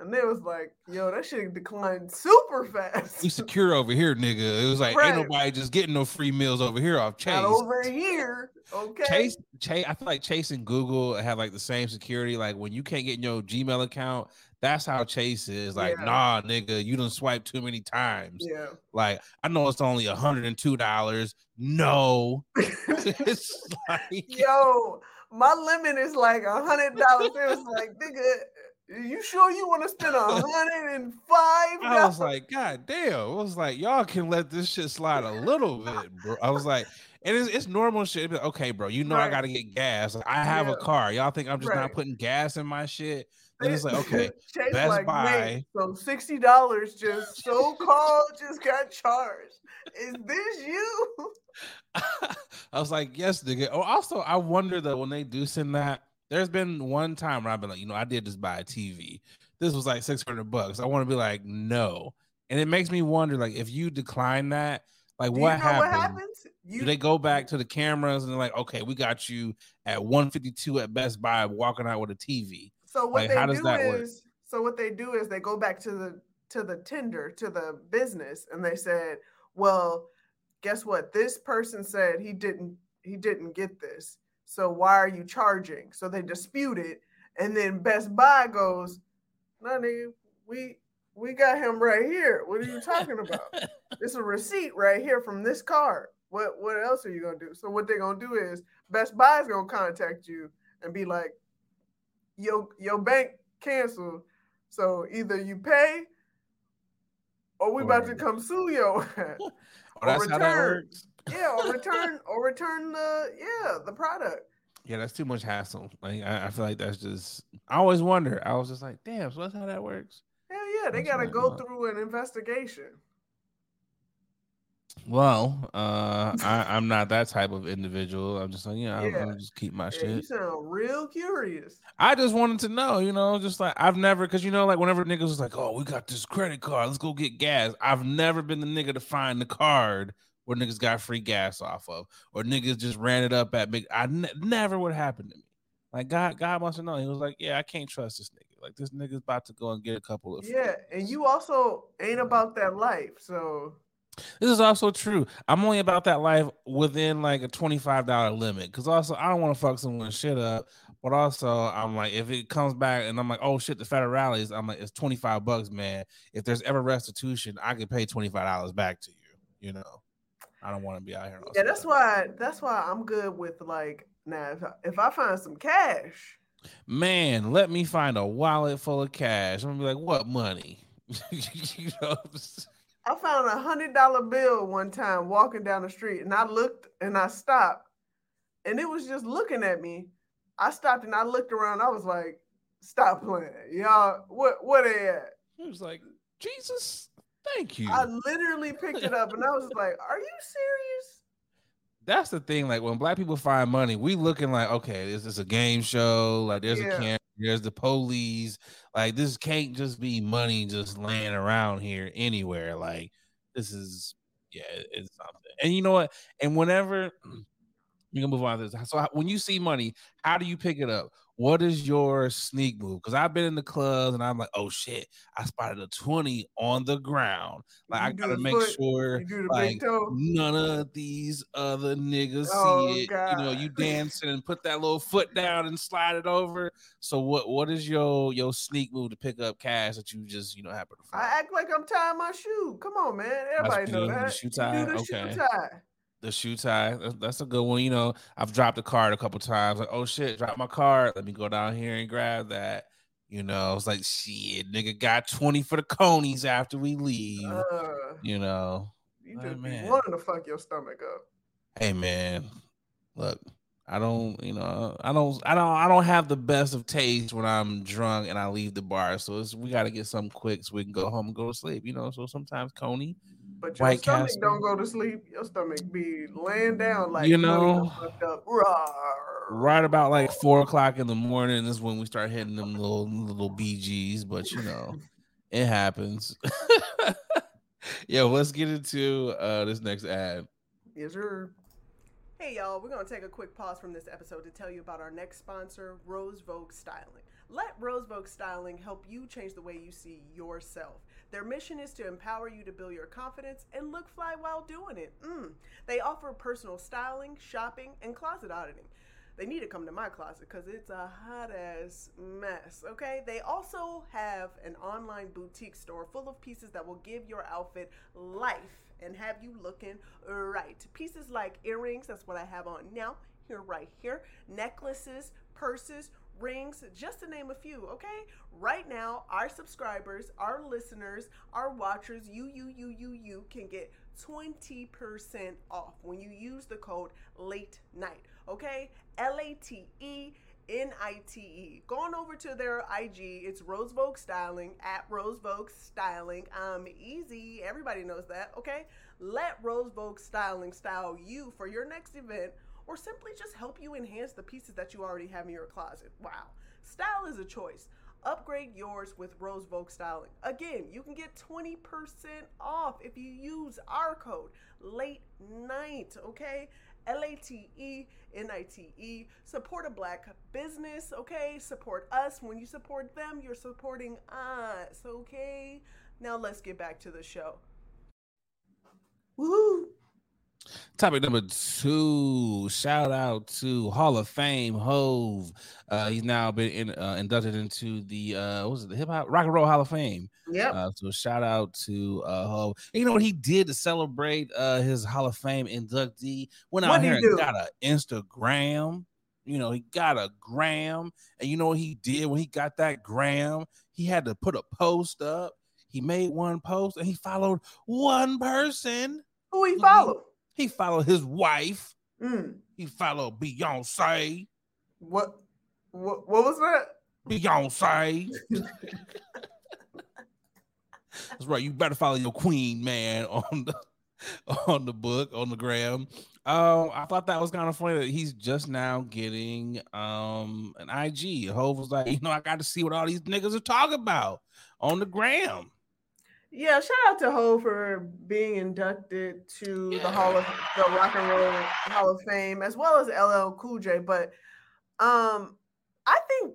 And it was like, yo, that shit declined super fast. We secure over here, nigga. It was like, right. ain't nobody just getting no free meals over here off Chase. Not over here. Okay. Chase, Chase, I feel like Chase and Google have like the same security. Like when you can't get in your Gmail account, that's how Chase is. Like, yeah. nah, nigga, you don't swipe too many times. Yeah. Like, I know it's only $102. No. it's like, yo, my limit is like a hundred dollars. It was like, nigga, you sure you want to spend a hundred and five? I was like, God damn. I was like, y'all can let this shit slide a little bit, bro. I was like, and it's, it's normal shit. Okay, bro, you know right. I gotta get gas. I have yeah. a car. Y'all think I'm just right. not putting gas in my shit? Then it's like, okay, Chase Best like, Buy. So sixty dollars just so called just got charged. Is this you? I was like, yes, nigga. Oh, also, I wonder that when they do send that there's been one time where I've been like, you know, I did just buy a TV. This was like 600 bucks. I want to be like, no. And it makes me wonder, like, if you decline that, like, what, you know what, happens? You- Do they go back to the cameras and they're like, okay, we got you at 152 at Best Buy walking out with a TV? So what like, they do is, work? so what they do is they go back to the to the tender to the business and they said, well, guess what? This person said he didn't he didn't get this. So why are you charging? So they dispute it, and then Best Buy goes, "No, nigga, we we got him right here. What are you talking about? it's a receipt right here from this card. What what else are you gonna do? So what they're gonna do is Best Buy is gonna contact you and be like, your your bank canceled. So either you pay or we about to come sue you. oh, that's return. how that works yeah, or return or return the yeah the product. Yeah, that's too much hassle. Like I, I, feel like that's just. I always wonder. I was just like, damn. So that's how that works. Hell yeah, they got to go through an investigation. Well, uh, I, I'm not that type of individual. I'm just like, yeah, yeah. I'll, just keep my yeah, shit. You sound real curious. I just wanted to know, you know, just like I've never, because you know, like whenever niggas was like, oh, we got this credit card, let's go get gas. I've never been the nigga to find the card where niggas got free gas off of, or niggas just ran it up at big. I ne- never would happen to me. Like God, God must have known. He was like, "Yeah, I can't trust this nigga. Like this nigga's about to go and get a couple of." Yeah, and you also ain't about that life, so. This is also true. I'm only about that life within like a twenty five dollar limit. Because also, I don't want to fuck someone shit up. But also, I'm like, if it comes back and I'm like, oh shit, the federal rallies, I'm like, it's 25 bucks, man. If there's ever restitution, I can pay $25 back to you, you know. I don't want to be out here. Yeah, that's why. That's why I'm good with like now. If I, if I find some cash, man, let me find a wallet full of cash. I'm gonna be like, what money? you know. I found a hundred dollar bill one time walking down the street, and I looked and I stopped, and it was just looking at me. I stopped and I looked around. I was like, "Stop playing, y'all. What what they at?" He was like, "Jesus." Thank you. I literally picked it up and I was like, "Are you serious?" That's the thing. Like when black people find money, we looking like, okay, this is a game show. Like there's yeah. a camera, there's the police. Like this can't just be money just laying around here anywhere. Like this is, yeah, it's something. And you know what? And whenever you can move on to this. So when you see money, how do you pick it up? What is your sneak move? Because I've been in the clubs and I'm like, oh shit, I spotted a 20 on the ground. Like I gotta make foot, sure like none of these other niggas oh, see it. God. You know, you dancing and put that little foot down and slide it over. So what what is your your sneak move to pick up cash that you just you know happen to find? I act like I'm tying my shoe. Come on, man. Everybody know that. Shoe tie. okay. Shoe tie the shoe tie. That's a good one. You know, I've dropped a card a couple times. Like, oh shit, drop my card. Let me go down here and grab that. You know, it's like shit, nigga got 20 for the conies after we leave. Uh, you know. You just oh, be wanting to fuck your stomach up. Hey man, look, I don't, you know, I don't, I don't, I don't have the best of taste when I'm drunk and I leave the bar. So we got to get something quick so we can go home and go to sleep. You know, so sometimes Coney, but your White stomach Castle. don't go to sleep. Your stomach be laying down like you know. Right about like four o'clock in the morning is when we start hitting them little little BGs. But you know, it happens. Yeah, let's get into uh this next ad. Yes, sir. Hey, y'all, we're going to take a quick pause from this episode to tell you about our next sponsor, Rose Vogue Styling. Let Rose Vogue Styling help you change the way you see yourself. Their mission is to empower you to build your confidence and look fly while doing it. Mm. They offer personal styling, shopping, and closet auditing. They need to come to my closet because it's a hot ass mess, okay? They also have an online boutique store full of pieces that will give your outfit life and have you looking right. Pieces like earrings, that's what I have on now, here, right here, necklaces, purses, rings, just to name a few, okay? Right now, our subscribers, our listeners, our watchers, you, you, you, you, you can get 20% off when you use the code late night, okay? L A T E N I T E. Going over to their IG, it's Rose Vogue Styling at Rose Vogue Styling. Um, easy. Everybody knows that. Okay. Let Rose Vogue Styling style you for your next event, or simply just help you enhance the pieces that you already have in your closet. Wow. Style is a choice. Upgrade yours with Rose Vogue Styling. Again, you can get 20% off if you use our code late night, okay? L A T E N I T E. Support a black business, okay? Support us. When you support them, you're supporting us, okay? Now let's get back to the show. Woo! Topic number two. Shout out to Hall of Fame Hove. Uh, he's now been in, uh, inducted into the uh, what was it, the Hip Hop Rock and Roll Hall of Fame. Yeah. Uh, so shout out to uh, Hove. And you know what he did to celebrate uh, his Hall of Fame inductee? Went out here and got an Instagram. You know, he got a gram, and you know what he did when he got that gram? He had to put a post up. He made one post, and he followed one person. Who he followed? He followed his wife. Mm. He followed Beyonce. What? What? What was that? Beyonce. That's right. You better follow your queen, man, on the on the book on the gram. Um, I thought that was kind of funny that he's just now getting um an IG. Hove was like, you know, I got to see what all these niggas are talking about on the gram. Yeah, shout out to Hove for being inducted to yeah. the Hall of the Rock and Roll Hall of Fame, as well as LL Cool J. But um, I think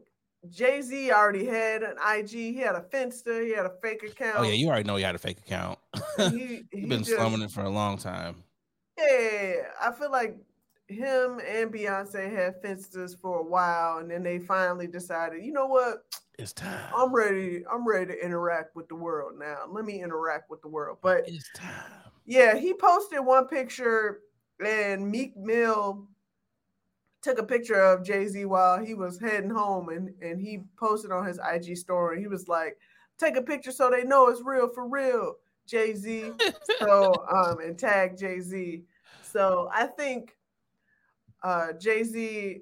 Jay Z already had an IG. He had a Finsta. He had a fake account. Oh yeah, you already know he had a fake account. he, has been just, slumming it for a long time. Yeah, I feel like him and Beyonce had Finstas for a while, and then they finally decided, you know what? It's time. I'm ready. I'm ready to interact with the world now. Let me interact with the world. But it's time. Yeah, he posted one picture, and Meek Mill took a picture of Jay Z while he was heading home, and and he posted on his IG story. He was like, "Take a picture so they know it's real for real." Jay Z. so um, and tag Jay Z. So I think uh, Jay Z,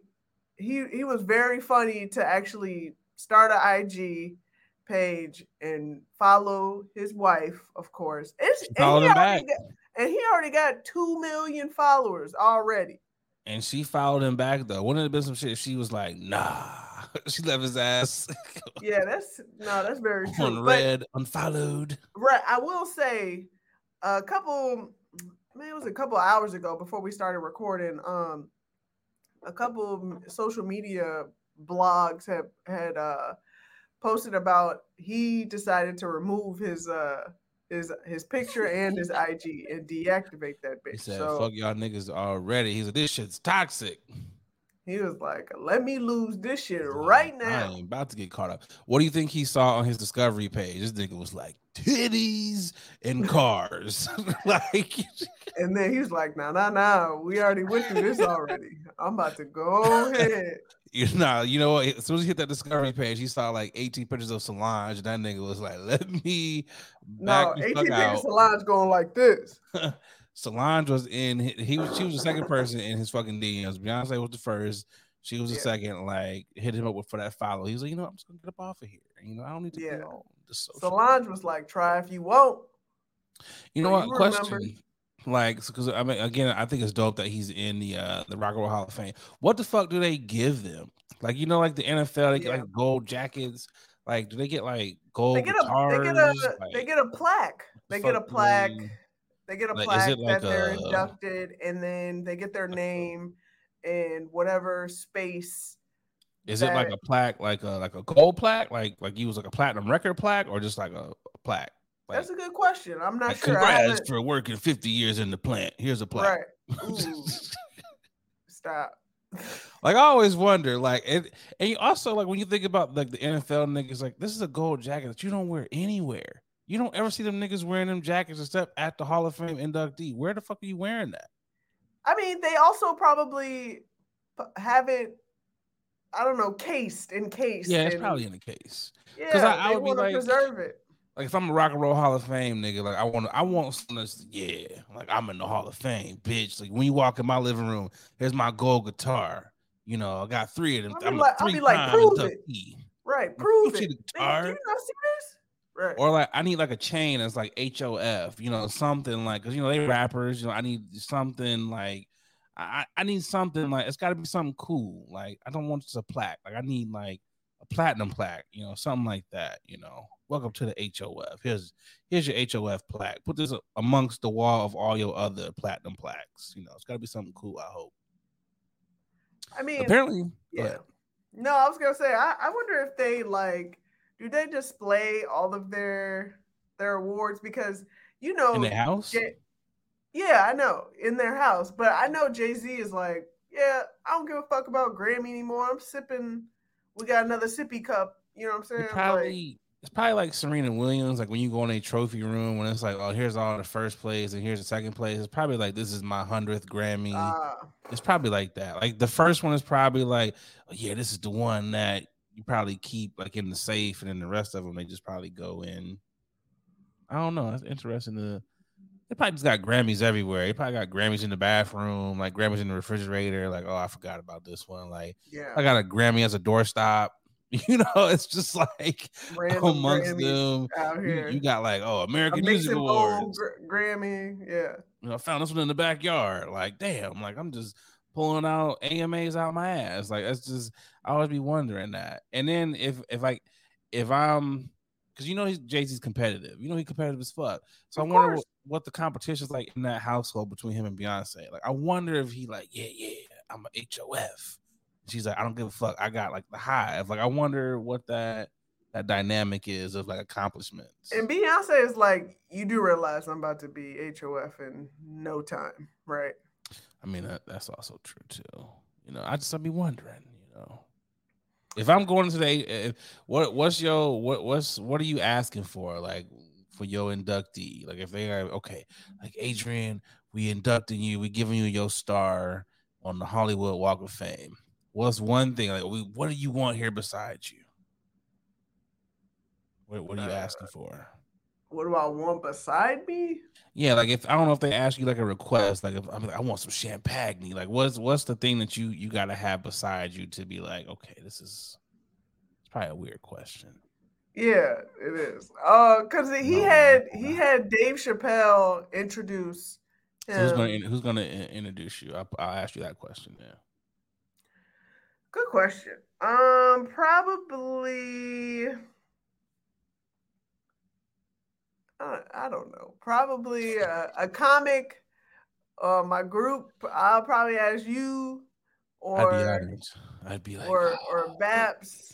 he he was very funny to actually start an IG page and follow his wife, of course. It's, and, he got, and he already got two million followers already. And she followed him back though. Wouldn't it have been some shit? She was like, "Nah." she left his ass. yeah, that's no, that's very true. On red, unfollowed. Right. I will say, a couple, man, it was a couple hours ago before we started recording. Um, a couple social media blogs have had uh posted about he decided to remove his uh his his picture and his IG and deactivate that bitch. He said, so, "Fuck y'all niggas already." He said, "This shit's toxic." He was like, "Let me lose this shit right now." I ain't about to get caught up. What do you think he saw on his discovery page? This nigga was like titties and cars, like. and then he's like, "Nah, nah, nah. We already went through this already. I'm about to go ahead." You know, you know what? As soon as he hit that discovery page, he saw like 18 pictures of Solange. That nigga was like, "Let me." No, 18 pictures of Solange going like this. Solange was in. He was. She was the second person in his fucking DMs. Beyonce was the first. She was the yeah. second. Like hit him up with for that follow. He was like, you know, I'm just gonna get up off of here. You know, I don't need to yeah. be on this. Solange was like, try if you won't. You know what? You Question. Remember. Like, because I mean, again, I think it's dope that he's in the uh the Rock and Roll Hall of Fame. What the fuck do they give them? Like, you know, like the NFL, they get like gold jackets. Like, do they get like gold? They get a, they get a, like, they get a plaque. They get a plaque. They get a like, plaque like that they're inducted, and then they get their name in whatever space. Is that... it like a plaque, like a like a gold plaque, like like you was like a platinum record plaque, or just like a, a plaque? Like, That's a good question. I'm not like, sure. Congrats for working 50 years in the plant. Here's a plaque. Right. Stop. Like I always wonder, like, and, and you also like when you think about like the NFL niggas, like this is a gold jacket that you don't wear anywhere. You don't ever see them niggas wearing them jackets except at the Hall of Fame inductee. Where the fuck are you wearing that? I mean, they also probably have it. I don't know, cased in case. Yeah, it's probably in the case. Yeah, because I, I would be like, preserve it. Like if I'm a rock and roll Hall of Fame nigga, like I want I want something that's yeah, like I'm in the Hall of Fame, bitch. Like when you walk in my living room, here's my gold guitar. You know, I got three of them. I'll be like, I'll be like prove it. Right, prove it. Guitar. Do you not see this? Right. Or like I need like a chain that's like HOF, you know, something like because you know they rappers, you know, I need something like I, I need something like it's got to be something cool. Like I don't want just a plaque. Like I need like a platinum plaque, you know, something like that. You know, welcome to the HOF. Here's here's your HOF plaque. Put this amongst the wall of all your other platinum plaques. You know, it's got to be something cool. I hope. I mean, apparently, yeah. No, I was gonna say, I, I wonder if they like, do they display all of their their awards because you know in the house. J- yeah, I know in their house, but I know Jay Z is like, yeah, I don't give a fuck about Grammy anymore. I'm sipping. We got another sippy cup. You know what I'm saying? probably. Like, it's probably like Serena Williams, like when you go in a trophy room when it's like, oh, here's all the first place and here's the second place. It's probably like this is my hundredth Grammy. Uh, it's probably like that. Like the first one is probably like, oh, yeah, this is the one that you probably keep like in the safe, and then the rest of them they just probably go in. I don't know. That's interesting to they probably just got Grammys everywhere. They probably got Grammys in the bathroom, like Grammys in the refrigerator. Like, oh, I forgot about this one. Like, yeah, I got a Grammy as a doorstop. You know, it's just like Random amongst Grammys them. You, you, got like, oh, American Music Awards, Grammy, yeah. You know, I found this one in the backyard. Like, damn, like I'm just pulling out AMAs out my ass. Like, that's just I always be wondering that. And then if if like if I'm because you know he's Jay Z's competitive. You know he's competitive as fuck. So of I wonder what, what, the competition's like in that household between him and Beyonce. Like I wonder if he like, yeah, yeah, I'm a HOF. She's like, I don't give a fuck. I got like the hive. Like I wonder what that that dynamic is of like accomplishments. And Beyonce is like, you do realize I'm about to be HOF in no time, right? I mean that, that's also true too. You know, I just I'd be wondering, you know. If I'm going to the eh, eh, what what's your what what's what are you asking for like for your inductee? Like if they are okay, like Adrian, we inducting you, we giving you your star on the Hollywood Walk of Fame. What's one thing like we what do you want here besides you? What what are you asking for? What do I want beside me? Yeah, like if I don't know if they ask you like a request, like if I'm like, I want some champagne, like what's what's the thing that you you gotta have beside you to be like, okay, this is it's probably a weird question. Yeah, it is. Uh, because he no, had no, he had Dave Chappelle introduce. So who's gonna who's gonna introduce you? I'll, I'll ask you that question now. Good question. Um, probably. I, I don't know. Probably a, a comic. Uh, my group. I'll probably ask you, or I'd be, I'd be like, or oh. or Baps.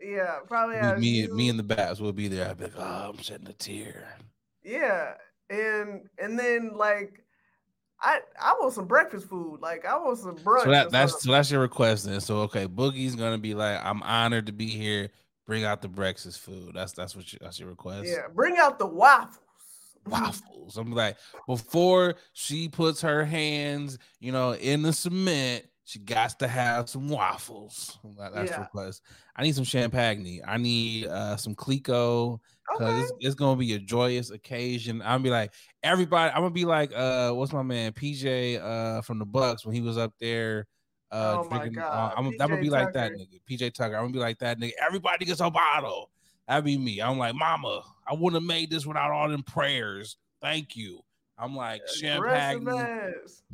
yeah, probably me. You. Me and the Baps will be there. I'd be like, oh, I'm shedding a tear. Yeah, and and then like I I want some breakfast food. Like I want some brunch. So that, that's so that's your request then. So okay, Boogie's gonna be like, I'm honored to be here. Bring out the breakfast food. That's that's what you, that's your request. Yeah, bring out the waffles. Waffles. I'm like, before she puts her hands, you know, in the cement, she got to have some waffles. That's yeah. request. I need some champagne. I need uh some Clicquot because okay. it's, it's, gonna be a joyous occasion. I'm gonna be like everybody. I'm gonna be like uh, what's my man PJ uh from the Bucks when he was up there. Uh, oh drinking, uh, I'm, I'm, gonna be Tucker. like that nigga, PJ Tucker. I'm gonna be like that nigga. Everybody gets a bottle. That'd be me. I'm like, Mama, I wouldn't have made this without all them prayers. Thank you. I'm like champagne,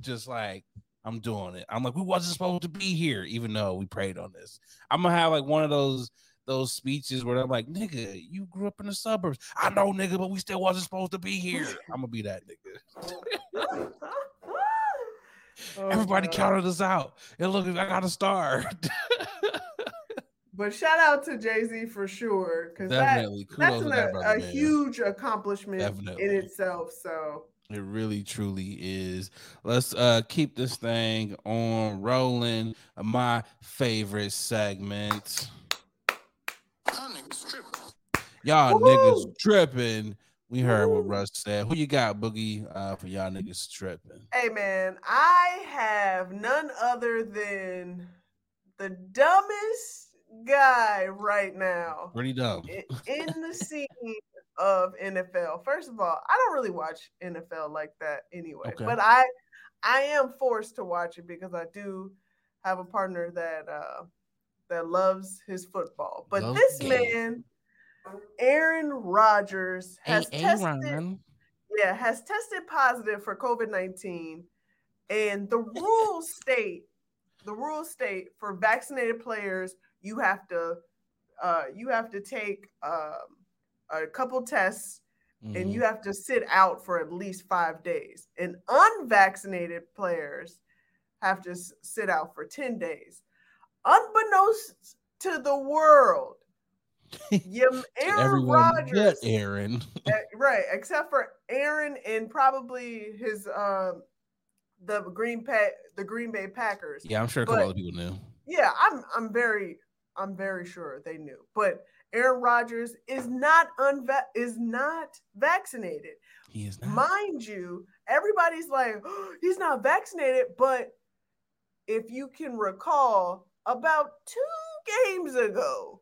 just like I'm doing it. I'm like, we wasn't supposed to be here, even though we prayed on this. I'm gonna have like one of those those speeches where I'm like, "Nigga, you grew up in the suburbs." I know, nigga, but we still wasn't supposed to be here. I'm gonna be that nigga. oh, Everybody God. counted us out. And look, I got a star. but shout out to Jay Z for sure, because that, that's an, that a, a huge accomplishment Definitely. in itself. So it really truly is. Let's uh keep this thing on rolling. My favorite segment. Y'all Woo-hoo! niggas tripping. We heard what Russ said. Who you got, Boogie, uh, for y'all niggas tripping? Hey man, I have none other than the dumbest guy right now. Pretty dumb. in the scene of NFL. First of all, I don't really watch NFL like that anyway, okay. but I I am forced to watch it because I do have a partner that uh that loves his football. But Love this game. man, Aaron Rodgers, has a- tested yeah, has tested positive for COVID-19 and the rules state the rules state for vaccinated players you have to uh you have to take um a couple tests mm-hmm. and you have to sit out for at least five days. And unvaccinated players have to sit out for 10 days. Unbeknownst to the world, Aaron Rodgers, Aaron, eh, right? Except for Aaron and probably his um, the Green Bay, the Green Bay Packers. Yeah, I'm sure a couple other people knew. Yeah, I'm I'm very I'm very sure they knew, but Aaron Rodgers is not unva- is not vaccinated. He is not. Mind you, everybody's like, oh, he's not vaccinated, but if you can recall, about two games ago,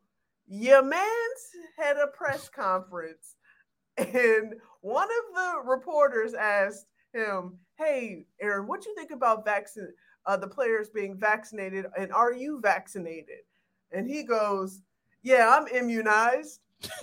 your man's had a press conference, and one of the reporters asked him, "Hey, Aaron, what do you think about vaccine uh, the players being vaccinated, and are you vaccinated?" And he goes, yeah, I'm immunized.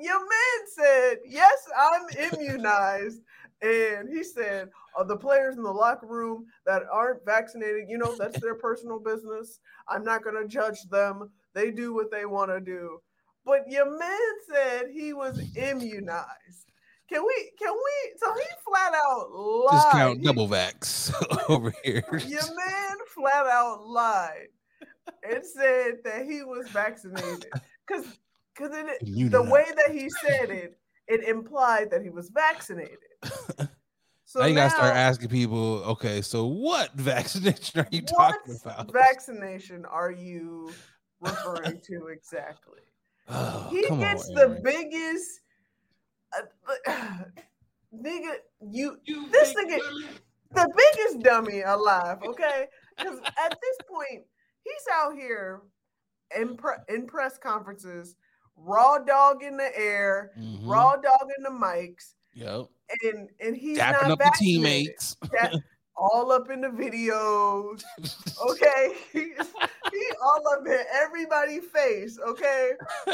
Your man said, Yes, I'm immunized. And he said, oh, the players in the locker room that aren't vaccinated, you know, that's their personal business. I'm not going to judge them. They do what they want to do. But your man said he was immunized. Can we, can we, so he flat out lied. Discount double vax over here. Your man flat out lied and said that he was vaccinated because because the way that he said it, it implied that he was vaccinated. So now you gotta start asking people, okay, so what vaccination are you talking about? Vaccination are you referring to exactly? Oh, he gets on, the biggest uh, nigga, you, you this nigga, the biggest dummy alive, okay? Because at this point, he's out here in pre- in press conferences, raw dog in the air, mm-hmm. raw dog in the mics. Yep. And and he's Dapping not up the teammates. That, all up in the videos. Okay. he all up in everybody's face. Okay.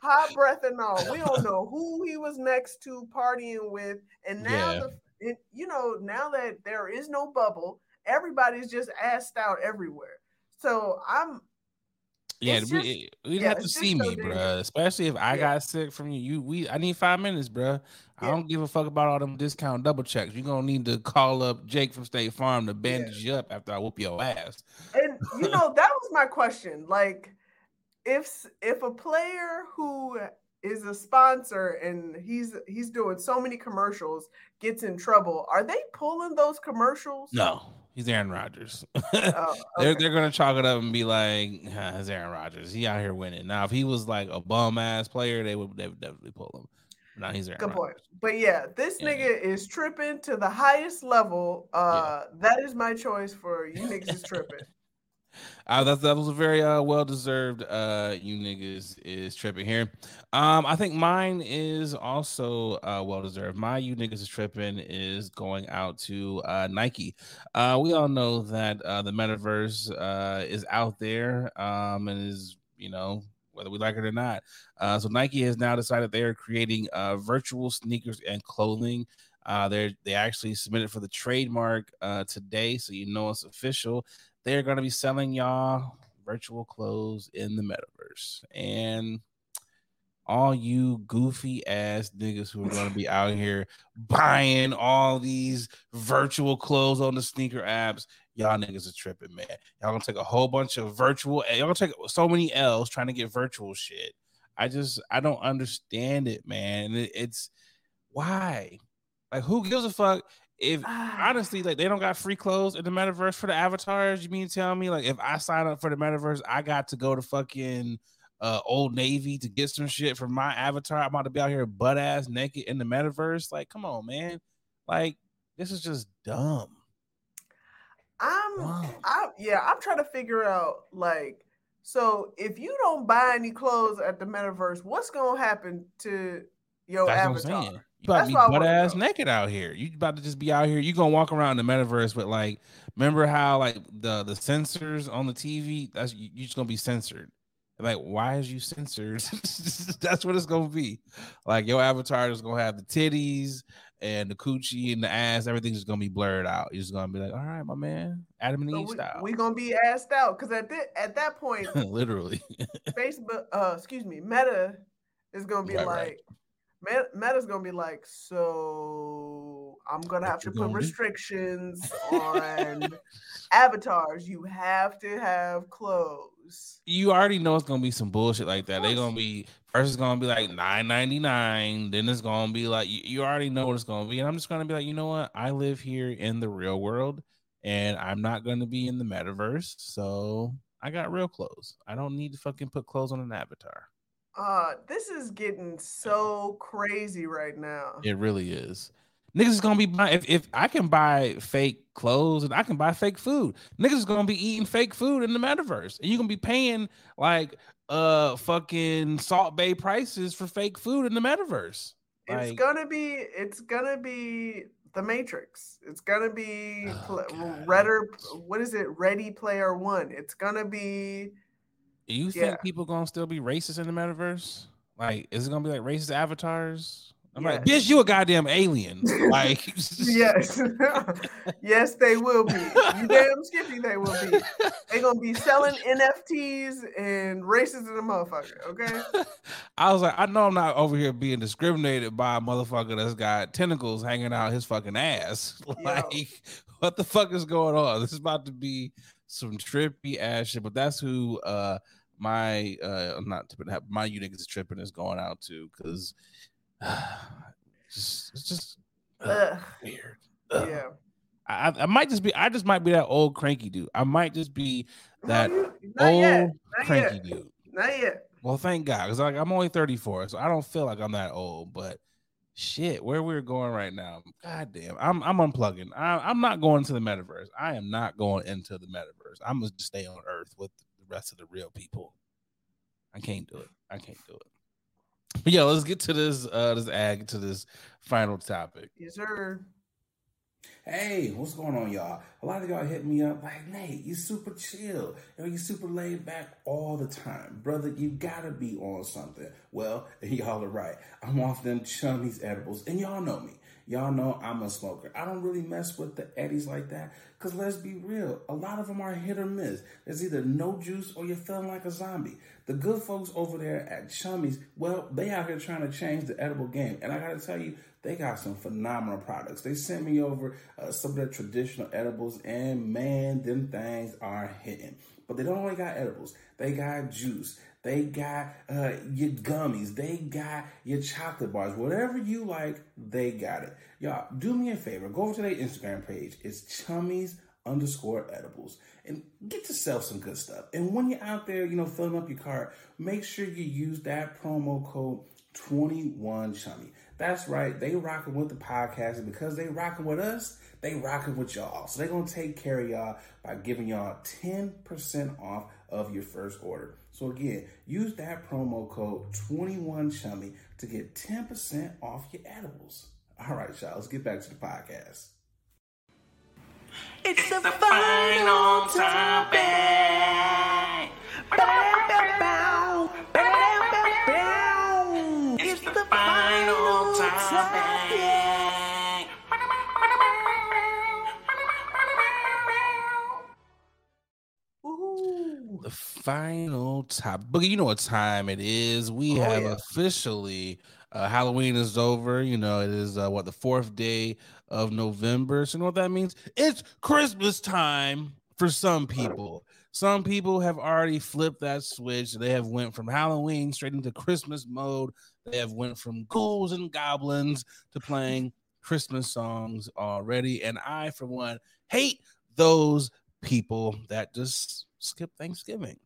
Hot breath and all. We don't know who he was next to partying with. And now yeah. the, it, you know, now that there is no bubble, everybody's just assed out everywhere. So I'm. Yeah, just, eh, we, would yeah, have to see me, so bro. Especially if I yeah. got sick from you. You, we, I need five minutes, bro. Yeah. I don't give a fuck about all them discount double checks. You're gonna need to call up Jake from State Farm to bandage you up after I whoop your ass. And you know that was my question. Like, if if a player who is a sponsor and he's he's doing so many commercials gets in trouble, are they pulling those commercials? No. He's Aaron Rodgers. oh, okay. they're they're gonna chalk it up and be like, ah, "It's Aaron Rodgers. He out here winning." Now, if he was like a bum ass player, they would they would definitely pull him. Now he's Aaron Good Rodgers. point. But yeah, this yeah. nigga is tripping to the highest level. Uh, yeah. that is my choice for you niggas is tripping. Uh, that, that was a very uh, well deserved. Uh, you niggas is tripping here. Um, I think mine is also uh, well deserved. My you niggas is tripping is going out to uh, Nike. Uh, we all know that uh, the metaverse uh, is out there um, and is you know whether we like it or not. Uh, so Nike has now decided they are creating uh, virtual sneakers and clothing. Uh, they they actually submitted for the trademark uh, today, so you know it's official they're going to be selling y'all virtual clothes in the metaverse. And all you goofy ass niggas who are gonna be out here buying all these virtual clothes on the sneaker apps, y'all niggas are tripping, man. Y'all gonna take a whole bunch of virtual, eh, y'all gonna take so many L's trying to get virtual shit. I just I don't understand it, man. It, it's why, like, who gives a fuck if honestly, like, they don't got free clothes in the metaverse for the avatars? You mean tell me, like, if I sign up for the metaverse, I got to go to fucking uh Old Navy to get some shit for my avatar. I'm about to be out here butt ass naked in the metaverse. Like, come on, man. Like, this is just dumb. I'm I yeah, I'm trying to figure out like so if you don't buy any clothes at the metaverse, what's gonna happen to your That's avatar? You about to be butt ass naked out here. You about to just be out here. You gonna walk around the metaverse with like, remember how like the the sensors on the TV? That's you, you just gonna be censored. Like, why is you censored? That's what it's gonna be. Like your avatar is gonna have the titties and the coochie and the ass. Everything's just gonna be blurred out. You're just gonna be like, all right, my man, Adam and so Eve we, style. We gonna be assed out because at that at that point, literally, Facebook, uh, excuse me, Meta is gonna be right, like. Right. Meta's gonna be like, so I'm gonna have to put restrictions on avatars. You have to have clothes you already know it's gonna be some bullshit like that. They're gonna be first it's gonna be like nine ninety nine, then it's gonna be like you, you already know what it's gonna be. And I'm just gonna be like, you know what? I live here in the real world, and I'm not gonna be in the metaverse, so I got real clothes. I don't need to fucking put clothes on an avatar. Uh, this is getting so crazy right now. It really is. Niggas is gonna be buying if, if I can buy fake clothes and I can buy fake food. Niggas is gonna be eating fake food in the metaverse, and you're gonna be paying like uh fucking Salt Bae prices for fake food in the metaverse. Like, it's gonna be it's gonna be the Matrix. It's gonna be oh, Redder. What is it? Ready Player One. It's gonna be. Do you yeah. think people gonna still be racist in the metaverse? Like, is it gonna be like racist avatars? I'm yes. like, bitch, you a goddamn alien. Like, yes, yes, they will be. You damn skippy, they will be. They gonna be selling NFTs and races in the motherfucker. Okay. I was like, I know I'm not over here being discriminated by a motherfucker that's got tentacles hanging out his fucking ass. Like, Yo. what the fuck is going on? This is about to be some trippy ass shit. But that's who uh my uh I'm not tripping. my is tripping is going out too because just it's just ugh, weird. Ugh. Yeah. I, I might just be I just might be that old cranky dude. I might just be that old cranky yet. dude. Not yet. Well, thank God, because like I'm only 34, so I don't feel like I'm that old. But shit, where we're going right now, god damn, I'm I'm unplugging. I, am not going to the metaverse. I am not going into the metaverse. I'm gonna stay on Earth with rest of the real people. I can't do it. I can't do it. But yeah, let's get to this uh this ag to this final topic. Yes, sir. Hey, what's going on, y'all? A lot of y'all hit me up like, Nate, you super chill. You know, you super laid back all the time. Brother, you gotta be on something. Well, y'all are right. I'm off them chummies edibles, and y'all know me. Y'all know I'm a smoker. I don't really mess with the eddies like that. Cause let's be real, a lot of them are hit or miss. There's either no juice or you're feeling like a zombie. The good folks over there at Chummies, well, they out here trying to change the edible game. And I gotta tell you, they got some phenomenal products. They sent me over uh, some of their traditional edibles, and man, them things are hitting. But they don't only got edibles, they got juice. They got uh, your gummies. They got your chocolate bars. Whatever you like, they got it. Y'all, do me a favor. Go over to their Instagram page. It's Chummies underscore edibles and get yourself some good stuff. And when you're out there, you know, filling up your cart, make sure you use that promo code 21 Chummy. That's right. They rocking with the podcast. And because they rocking with us, they rocking with y'all. So they're to take care of y'all by giving y'all 10% off of your first order. So again, use that promo code 21chummy to get 10% off your edibles. All right, y'all, let's get back to the podcast. It's, it's the, the final topic. It's The final top, but you know what time it is. We oh, have yeah. officially uh, Halloween is over. You know, it is uh, what the fourth day of November. So, you know what that means? It's Christmas time for some people. Some people have already flipped that switch. They have went from Halloween straight into Christmas mode. They have went from ghouls and goblins to playing Christmas songs already. And I, for one, hate those people that just skip Thanksgiving.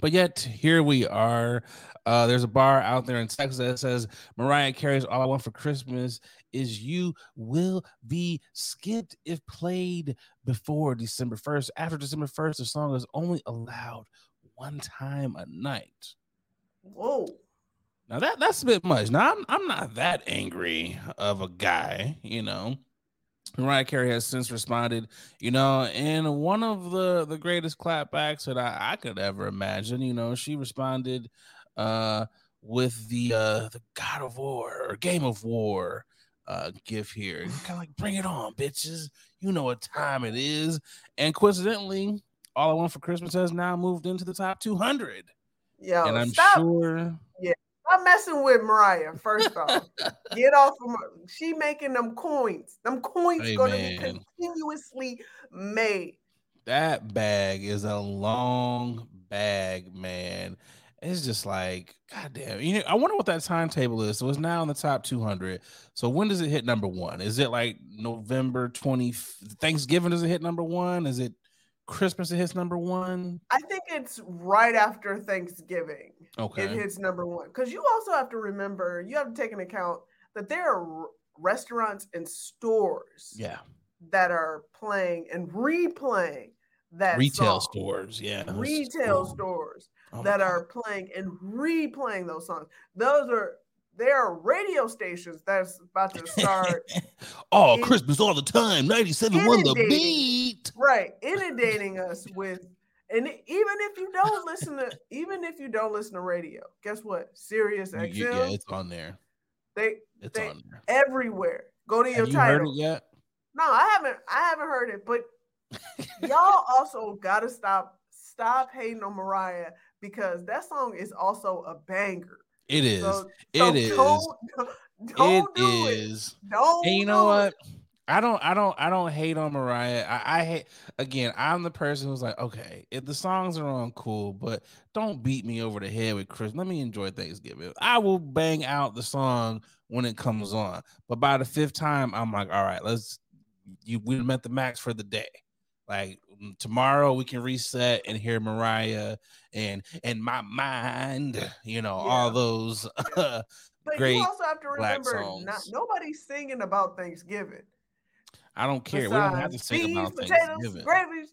But yet here we are. Uh, there's a bar out there in Texas that says Mariah Carey's "All I Want for Christmas Is You" will be skipped if played before December 1st. After December 1st, the song is only allowed one time a night. Whoa! Now that that's a bit much. Now I'm I'm not that angry of a guy, you know. Mariah Carey has since responded, you know, in one of the the greatest clapbacks that I, I could ever imagine. You know, she responded uh, with the uh, the God of War or Game of War uh, gift here. Kind of like, bring it on, bitches. You know what time it is. And coincidentally, All I Want for Christmas has now moved into the top 200. Yeah, and I'm stop. sure. I'm messing with Mariah. First off, get off of her. She making them coins. Them coins hey, gonna be continuously made. That bag is a long bag, man. It's just like, goddamn. You know, I wonder what that timetable is. So it's now in the top 200. So when does it hit number one? Is it like November 20? Thanksgiving does it hit number one? Is it Christmas it hits number one? I think it's right after Thanksgiving. Okay. It hits number one. Because you also have to remember, you have to take into account that there are restaurants and stores yeah. that are playing and replaying that retail song. stores, yeah. Retail stores oh that are playing and replaying those songs. Those are there are radio stations that's about to start. oh, Christmas all the time. 97 won the beat. Right. Inundating us with and even if you don't listen to even if you don't listen to radio, guess what? Sirius XM. Yeah, it's on there. They it's they, on there. Everywhere. Go to your Have title. Heard it yet? No, I haven't I haven't heard it, but y'all also gotta stop stop hating on Mariah because that song is also a banger. It is. So, it so is. Don't, don't it do is. It. Don't. And you know what? I don't. I don't. I don't hate on Mariah. I, I hate. Again, I'm the person who's like, okay, if the songs are on, cool, but don't beat me over the head with Chris. Let me enjoy Thanksgiving. I will bang out the song when it comes on, but by the fifth time, I'm like, all right, let's. You we met the max for the day. Like mm, tomorrow we can reset and hear Mariah and and my mind, you know, yeah. all those uh, but great you also have to remember not, nobody's singing about Thanksgiving. I don't care. Besides, we don't have to sing beans, about potatoes, Thanksgiving. Gravy.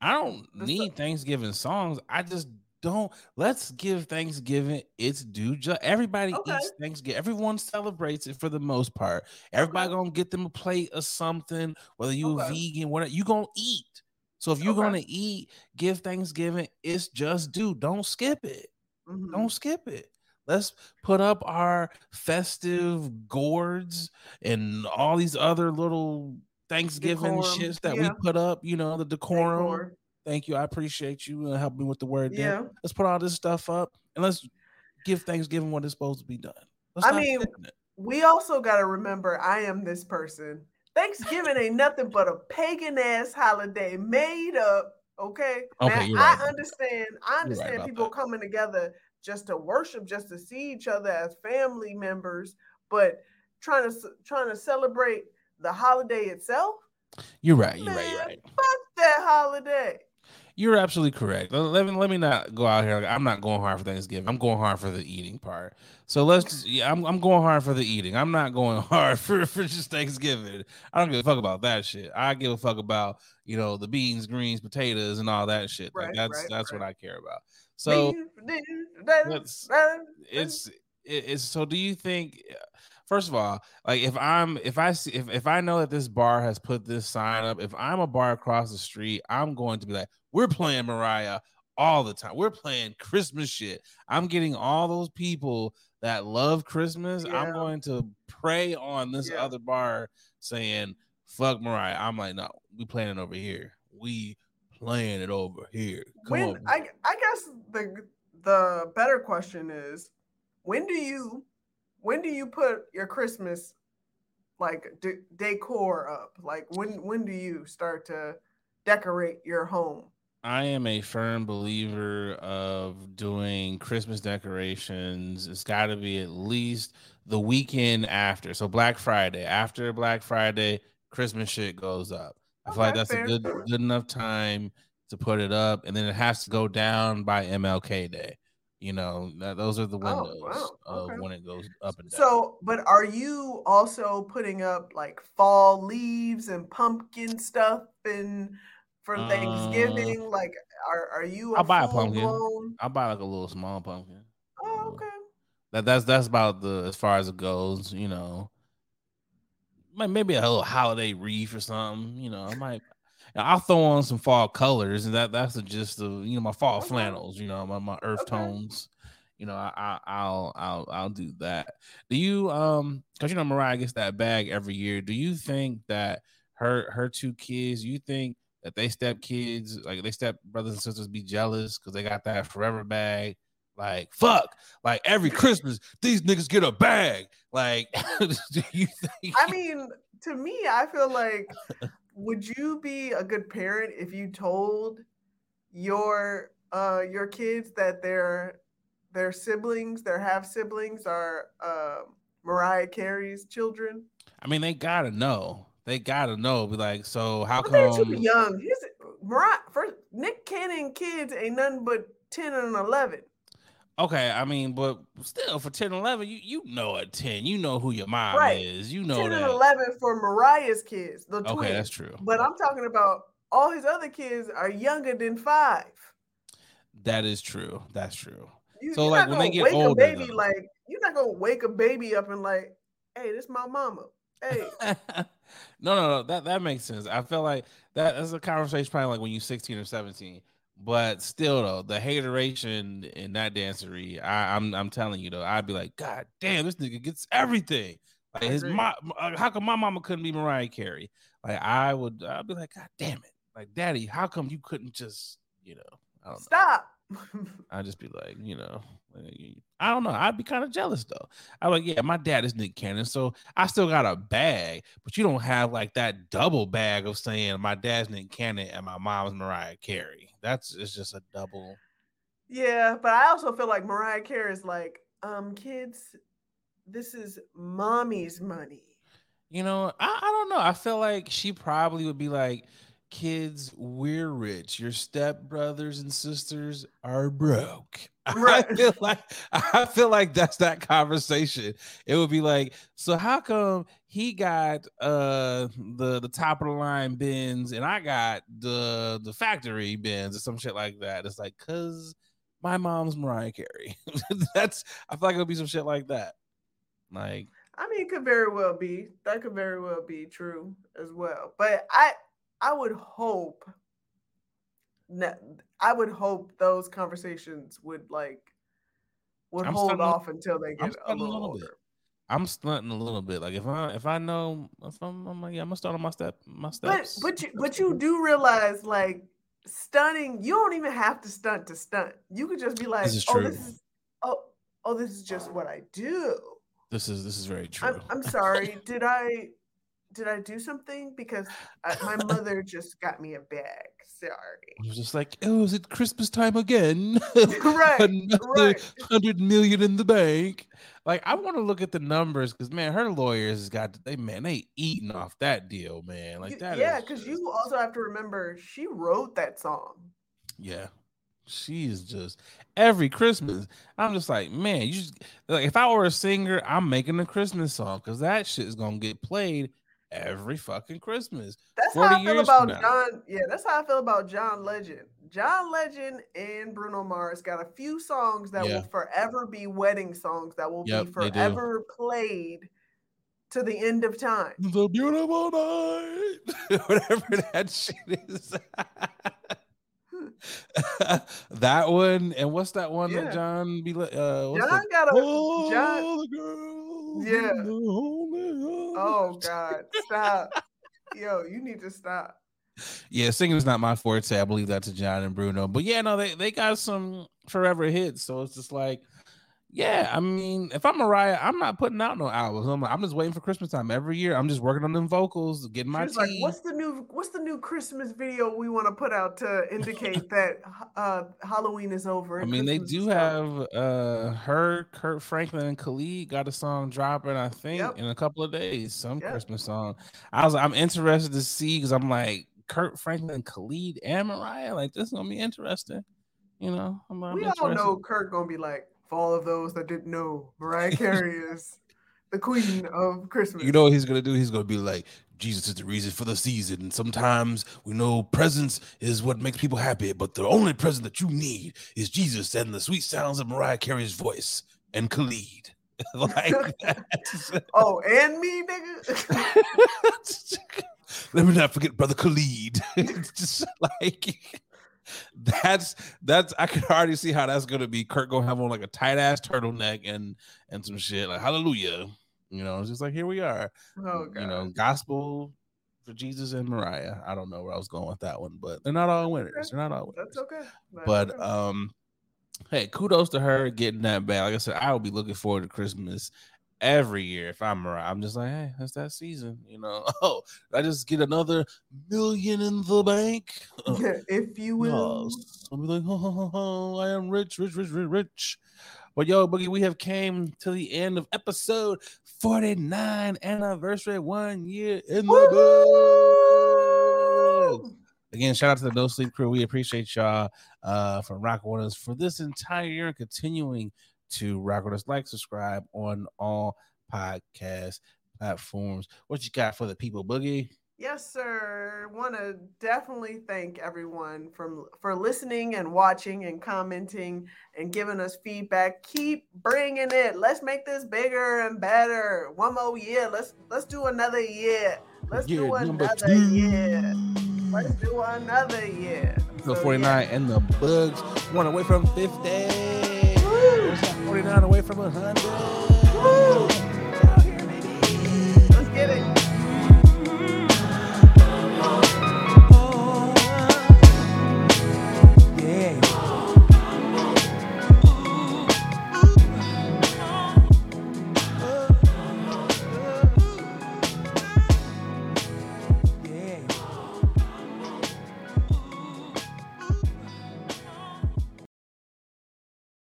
I don't need Thanksgiving songs. I just don't let's give Thanksgiving its due. Ju- everybody okay. eats Thanksgiving. Everyone celebrates it for the most part. Everybody okay. gonna get them a plate of something, whether you okay. vegan, whatever you gonna eat. So if you're gonna eat, give Thanksgiving its just due. Don't skip it. Mm-hmm. Don't skip it. Let's put up our festive gourds and all these other little Thanksgiving decorum. shits that yeah. we put up. You know the decorum. decorum Thank you. I appreciate you uh, helping me with the word. Yeah. Let's put all this stuff up and let's give Thanksgiving what it's supposed to be done. Let's I mean, we also got to remember I am this person. Thanksgiving ain't nothing but a pagan ass holiday made up. Okay. Okay. Now, right. I understand. I understand right people that. coming together just to worship, just to see each other as family members, but trying to trying to celebrate the holiday itself. You're right. You're Man, right. You're right. Fuck that holiday. You're absolutely correct. Let me let me not go out here. Like, I'm not going hard for Thanksgiving. I'm going hard for the eating part. So let's. Just, yeah, I'm I'm going hard for the eating. I'm not going hard for for just Thanksgiving. I don't give a fuck about that shit. I give a fuck about you know the beans, greens, potatoes, and all that shit. Right, like that's right, that's right. what I care about. So it's it's it's so. Do you think? first of all, like if I'm if I see if, if I know that this bar has put this sign up, if I'm a bar across the street, I'm going to be like, we're playing Mariah all the time. We're playing Christmas shit. I'm getting all those people that love Christmas. Yeah. I'm going to pray on this yeah. other bar saying, fuck Mariah. I'm like, no, we playing it over here. We playing it over here. Come when on. I I guess the the better question is when do you when do you put your Christmas like de- decor up? Like when when do you start to decorate your home? I am a firm believer of doing Christmas decorations. It's got to be at least the weekend after. So Black Friday, after Black Friday, Christmas shit goes up. I feel like that's fair. a good good enough time to put it up, and then it has to go down by MLK Day. You know, that, those are the oh, windows oh, wow. okay. when it goes up and down. So, but are you also putting up like fall leaves and pumpkin stuff and for uh, Thanksgiving? Like, are are you? I'll buy a pumpkin. Blown... I'll buy like a little small pumpkin. Oh, okay. That that's that's about the as far as it goes. You know, maybe a little holiday wreath or something. You know, I might. I'll throw on some fall colors, and that that's the just the you know my fall okay. flannels. You know, my my earth okay. tones. You know, I, I will I'll I'll do that. Do you um? Because you know Mariah gets that bag every year. Do you think that her her two kids? You think that they step kids like they step brothers and sisters be jealous because they got that forever bag? Like fuck, like every Christmas these niggas get a bag. Like, do you think? I mean, to me, I feel like would you be a good parent if you told your uh your kids that their their siblings, their half siblings, are uh, Mariah Carey's children? I mean, they gotta know. They gotta know. Be like, so how but come? They're too young. His Mariah, first Nick Cannon kids ain't nothing but ten and eleven. Okay, I mean, but still for 10 11, you, you know a 10. You know who your mom right. is. You know 10 that. and 11 for Mariah's kids, the Okay, that's true. But I'm talking about all his other kids are younger than five. That is true. That's true. You, so like when they get older, baby, though. like you're not gonna wake a baby up and like, hey, this my mama. Hey. no, no, no. That that makes sense. I feel like that, that is a conversation probably like when you're 16 or 17 but still, though, the hateration in that dancery, I, am I'm, I'm telling you though, I'd be like, God damn, this nigga gets everything. Like his mom, how come my mama couldn't be Mariah Carey? Like I would, I'd be like, God damn it, like Daddy, how come you couldn't just, you know, I don't stop. I'd just be like, you know, I don't know. I'd be kind of jealous though. I'm like, yeah, my dad is Nick Cannon, so I still got a bag, but you don't have like that double bag of saying my dad's Nick Cannon and my mom's Mariah Carey. That's it's just a double. Yeah, but I also feel like Mariah Carey is like, um, kids, this is mommy's money. You know, I, I don't know. I feel like she probably would be like, kids, we're rich. Your step brothers and sisters are broke. Right. I feel like I feel like that's that conversation. It would be like, so how come he got uh the the top of the line bins and I got the the factory bins or some shit like that? It's like cause my mom's Mariah Carey. that's I feel like it'll be some shit like that. Like I mean, it could very well be. That could very well be true as well. But I I would hope I would hope those conversations would like would I'm hold off until they get a little, a little older. Bit. I'm stunting a little bit. Like if I if I know if I'm, I'm like yeah, I'm gonna start on my step my steps. But but you but you do realize like stunning. You don't even have to stunt to stunt. You could just be like, this oh, this is oh oh this is just what I do. This is this is very true. I'm, I'm sorry. Did I did I do something? Because I, my mother just got me a bag. Sorry. I was just like, oh, is it Christmas time again? right. Another right. hundred million in the bank. Like, I want to look at the numbers because man, her lawyers got they man, they eating off that deal, man. Like that. Yeah, because you also have to remember she wrote that song. Yeah. She's just every Christmas. I'm just like, man, you just like if I were a singer, I'm making a Christmas song because that shit is gonna get played every fucking Christmas. That's how I feel about John. Yeah, that's how I feel about John Legend. John Legend and Bruno Mars got a few songs that yeah. will forever be wedding songs that will yep, be forever played to the end of time. The beautiful night, whatever that shit is. that one and what's that one yeah. that John be uh John the, got a oh, John, yeah. Oh God, stop. Yo, you need to stop. yeah, singing is not my forte. I believe that to John and Bruno. But yeah, no, they, they got some forever hits. So it's just like yeah, I mean, if I'm Mariah, I'm not putting out no albums. I'm, I'm just waiting for Christmas time every year. I'm just working on them vocals, getting my. She's like, "What's the new What's the new Christmas video we want to put out to indicate that uh, Halloween is over?" I mean, Christmas they do have uh her, Kirk Franklin, and Khalid got a song dropping. I think yep. in a couple of days, some yep. Christmas song. I was, I'm interested to see because I'm like Kirk Franklin, Khalid, and Mariah. Like this is gonna be interesting. You know, I'm, I'm we all know Kirk gonna be like, for all of those that didn't know, Mariah Carey is the queen of Christmas. You know what he's gonna do? He's gonna be like, Jesus is the reason for the season. And sometimes we know presence is what makes people happy, but the only present that you need is Jesus and the sweet sounds of Mariah Carey's voice and Khalid. like oh, and me, nigga. Let me not forget brother Khalid. just like that's that's I can already see how that's gonna be. Kirk gonna have on like a tight ass turtleneck and and some shit like hallelujah. You know, it's just like here we are. Oh. You know, gospel for Jesus and Mariah. I don't know where I was going with that one, but they're not all winners. They're not all winners. That's okay. That's but okay. um hey, kudos to her getting that back. Like I said, I will be looking forward to Christmas every year if I'm around. I'm just like, hey, that's that season, you know. Oh, I just get another million in the bank. Yeah, if you will. I'll be like, oh, oh, oh, I am rich, rich, rich, rich, rich. But yo, Boogie, we have came to the end of episode 49 anniversary, one year in the book. Again, shout out to the No Sleep crew. We appreciate y'all uh, for rocking with us for this entire year and continuing to rock with us. Like, subscribe on all podcast platforms. What you got for the people, Boogie? Yes, sir. Want to definitely thank everyone from for listening and watching and commenting and giving us feedback. Keep bringing it. Let's make this bigger and better. One more year. Let's let's do another year. Let's year do another year. Let's do another year. The so, 49 yeah. and the bugs. One away from 50. 49 away from 100. Woo!